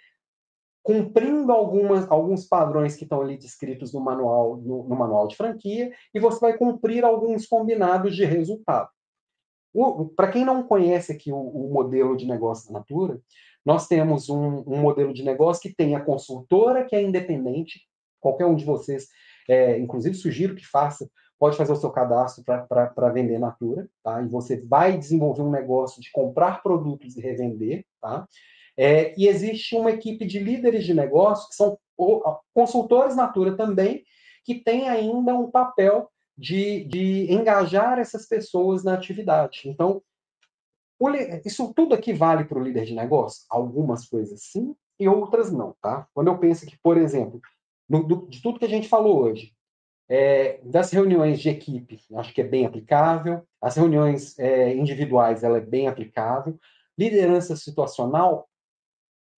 cumprindo algumas, alguns padrões que estão ali descritos no manual, no, no manual de franquia, e você vai cumprir alguns combinados de resultado. Para quem não conhece aqui o, o, modelo de negócio da Natura, nós temos um, um, modelo de negócio que tem a consultora, que é independente, qualquer um de vocês, é, inclusive sugiro que faça, pode fazer o seu cadastro para vender Natura, tá? E você vai desenvolver um negócio de comprar produtos e revender, tá? É, e existe uma equipe de líderes de negócio, que são consultores Natura também, que tem ainda um papel de, de engajar essas pessoas na atividade. Então, o, isso tudo aqui vale para o líder de negócio? Algumas coisas sim e outras não, tá? Quando eu penso que, por exemplo, no, do, de tudo que a gente falou hoje, é, das reuniões de equipe, acho que é bem aplicável. As reuniões é, individuais, ela é bem aplicável. Liderança situacional,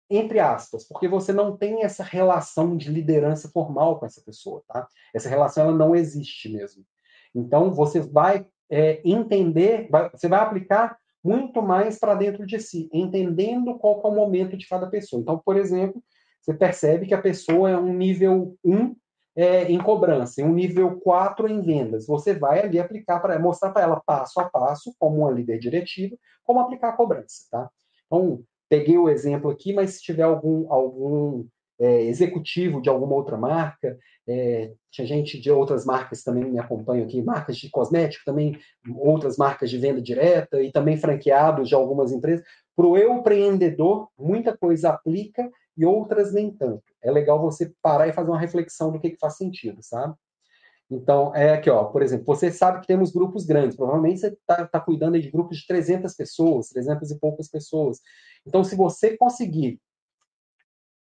entre aspas, porque você não tem essa relação de liderança formal com essa pessoa, tá? Essa relação ela não existe mesmo. Então você vai é, entender, vai, você vai aplicar muito mais para dentro de si, entendendo qual é o momento de cada pessoa. Então, por exemplo, você percebe que a pessoa é um nível 1 é, em cobrança, um nível 4 em vendas. Você vai ali aplicar para mostrar para ela passo a passo, como uma líder diretiva, como aplicar a cobrança, tá? Então, peguei o exemplo aqui, mas se tiver algum, algum é, executivo de alguma outra marca, é, tinha gente de outras marcas também me acompanham aqui, marcas de cosmético também, outras marcas de venda direta e também franqueados de algumas empresas. Para o empreendedor, muita coisa aplica e outras nem tanto. É legal você parar e fazer uma reflexão do que, que faz sentido, sabe? Então, é aqui, ó, por exemplo, você sabe que temos grupos grandes, provavelmente você está tá cuidando de grupos de 300 pessoas, 300 e poucas pessoas. Então, se você conseguir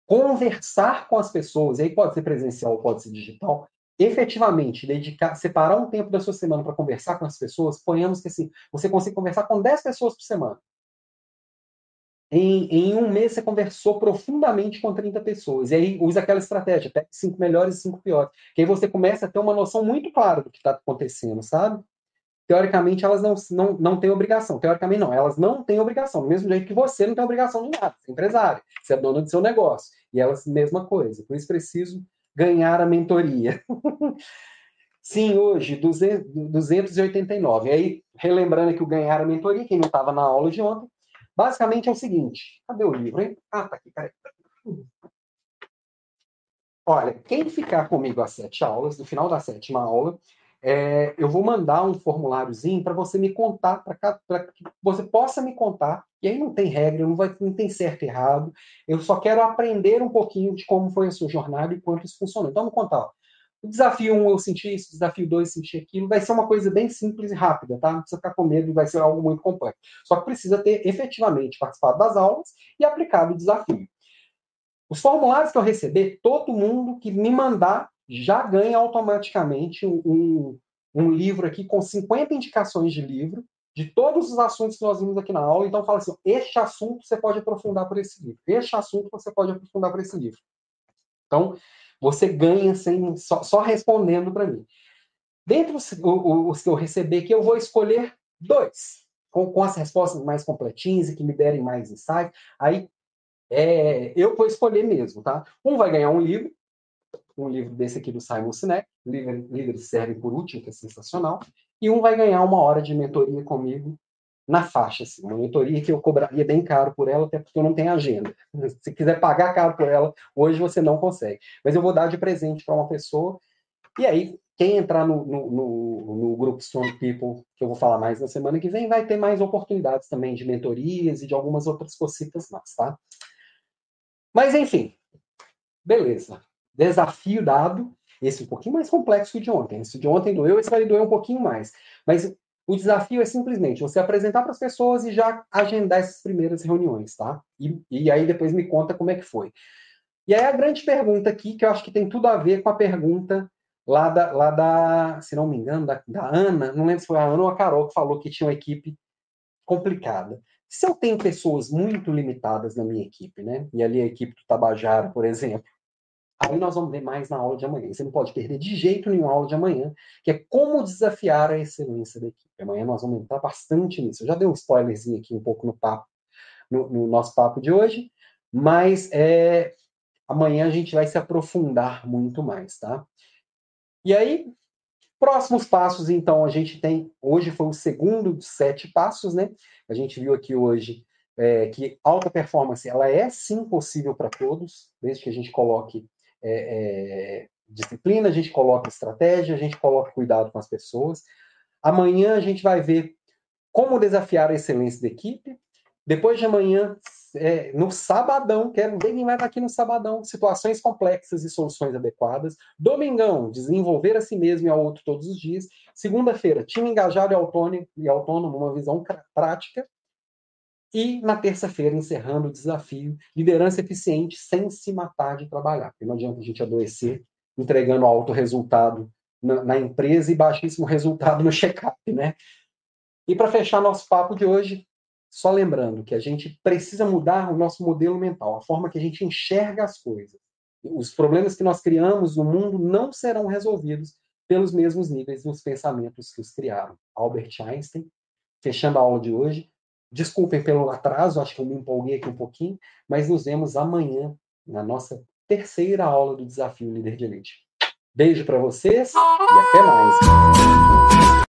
conversar com as pessoas, e aí pode ser presencial, pode ser digital, efetivamente dedicar, separar um tempo da sua semana para conversar com as pessoas, ponhamos que assim, você consegue conversar com 10 pessoas por semana. Em, em, um mês você conversou profundamente com 30 pessoas. E aí usa aquela estratégia, pega cinco melhores e cinco piores. Que aí você começa a ter uma noção muito clara do que está acontecendo, sabe? Teoricamente, elas não, não, não têm obrigação. Teoricamente, não. Elas não têm obrigação. Do mesmo jeito que você não tem obrigação de nada. Você é empresário. Você é dono do seu negócio. E elas, mesma coisa. Por isso, preciso ganhar a mentoria. Sim, hoje, 289. E aí, relembrando aqui o ganhar a mentoria, quem não estava na aula de ontem, Basicamente é o seguinte: cadê o livro, hein? Ah, tá aqui, cara. Olha, quem ficar comigo às sete aulas, no final da sétima aula, é, eu vou mandar um formuláriozinho para você me contar, para que você possa me contar. E aí não tem regra, não, vai, não tem certo e errado. Eu só quero aprender um pouquinho de como foi a sua jornada e quanto isso funcionou. Então, me contar. O desafio 1 um, eu senti isso, o desafio 2 eu senti aquilo. Vai ser uma coisa bem simples e rápida, tá? Não precisa ficar com medo, vai ser algo muito complexo. Só que precisa ter efetivamente participado das aulas e aplicado o desafio. Os formulários que eu receber, todo mundo que me mandar já ganha automaticamente um, um livro aqui com 50 indicações de livro de todos os assuntos que nós vimos aqui na aula. Então, fala assim: este assunto você pode aprofundar por esse livro, este assunto você pode aprofundar por esse livro. Então, você ganha sem, só, só respondendo para mim. Dentre os, os, que eu receber aqui, eu vou escolher dois, com, com as respostas mais completinhas e que me derem mais insight. Aí é, eu vou escolher mesmo, tá? Um vai ganhar um livro, um livro desse aqui do Simon Sinek, Líderes Servem por Último, que é sensacional, e um vai ganhar uma hora de mentoria comigo na faixa, assim, uma mentoria que eu cobraria bem caro por ela, até porque eu não tenho agenda. Se quiser pagar caro por ela, hoje você não consegue. Mas eu vou dar de presente para uma pessoa, e aí, quem entrar no, no, no, no, grupo Strong People, que eu vou falar mais na semana que vem, vai ter mais oportunidades também de mentorias e de algumas outras cositas mais, tá? Mas, enfim, beleza. Desafio dado. Esse um pouquinho mais complexo que o de ontem. Esse de ontem doeu, esse vai doer um pouquinho mais. Mas o desafio é simplesmente você apresentar para as pessoas e já agendar essas primeiras reuniões, tá? E, e aí depois me conta como é que foi. E aí a grande pergunta aqui, que eu acho que tem tudo a ver com a pergunta lá da, lá da se não me engano, da, da Ana, não lembro se foi a Ana ou a Carol que falou que tinha uma equipe complicada. Se eu tenho pessoas muito limitadas na minha equipe, né? E ali a equipe do Tabajara, por exemplo, Aí nós vamos ver mais na aula de amanhã. Você não pode perder de jeito nenhum a aula de amanhã, que é como desafiar a excelência da equipe. Amanhã nós vamos entrar bastante nisso. Eu já dei um spoilerzinho aqui um pouco no papo, no, no nosso papo de hoje, mas é, amanhã a gente vai se aprofundar muito mais, tá? E aí, próximos passos, então, a gente tem. Hoje foi o segundo dos sete passos, né? A gente viu aqui hoje é, que alta performance ela é sim possível para todos, desde que a gente coloque é, é, disciplina, a gente coloca estratégia, a gente coloca cuidado com as pessoas. Amanhã a gente vai ver como desafiar a excelência da equipe. Depois de amanhã, é, no sabadão, quero ver quem vai estar aqui no sabadão, situações complexas e soluções adequadas. Domingão, desenvolver a si mesmo e ao outro todos os dias. Segunda-feira, time engajado e autônomo, e autônomo, uma visão prática. E na terça-feira, encerrando o desafio, liderança eficiente sem se matar de trabalhar. Porque não adianta a gente adoecer entregando alto resultado na, na empresa e baixíssimo resultado no check-up, né? E para fechar nosso papo de hoje, só lembrando que a gente precisa mudar o nosso modelo mental, a forma que a gente enxerga as coisas. Os problemas que nós criamos no mundo não serão resolvidos pelos mesmos níveis dos pensamentos que os criaram. Albert Einstein, fechando a aula de hoje, Desculpem pelo atraso, acho que eu me empolguei aqui um pouquinho, mas nos vemos amanhã na nossa terceira aula do Desafio Líder de Elite. Beijo para vocês e até mais.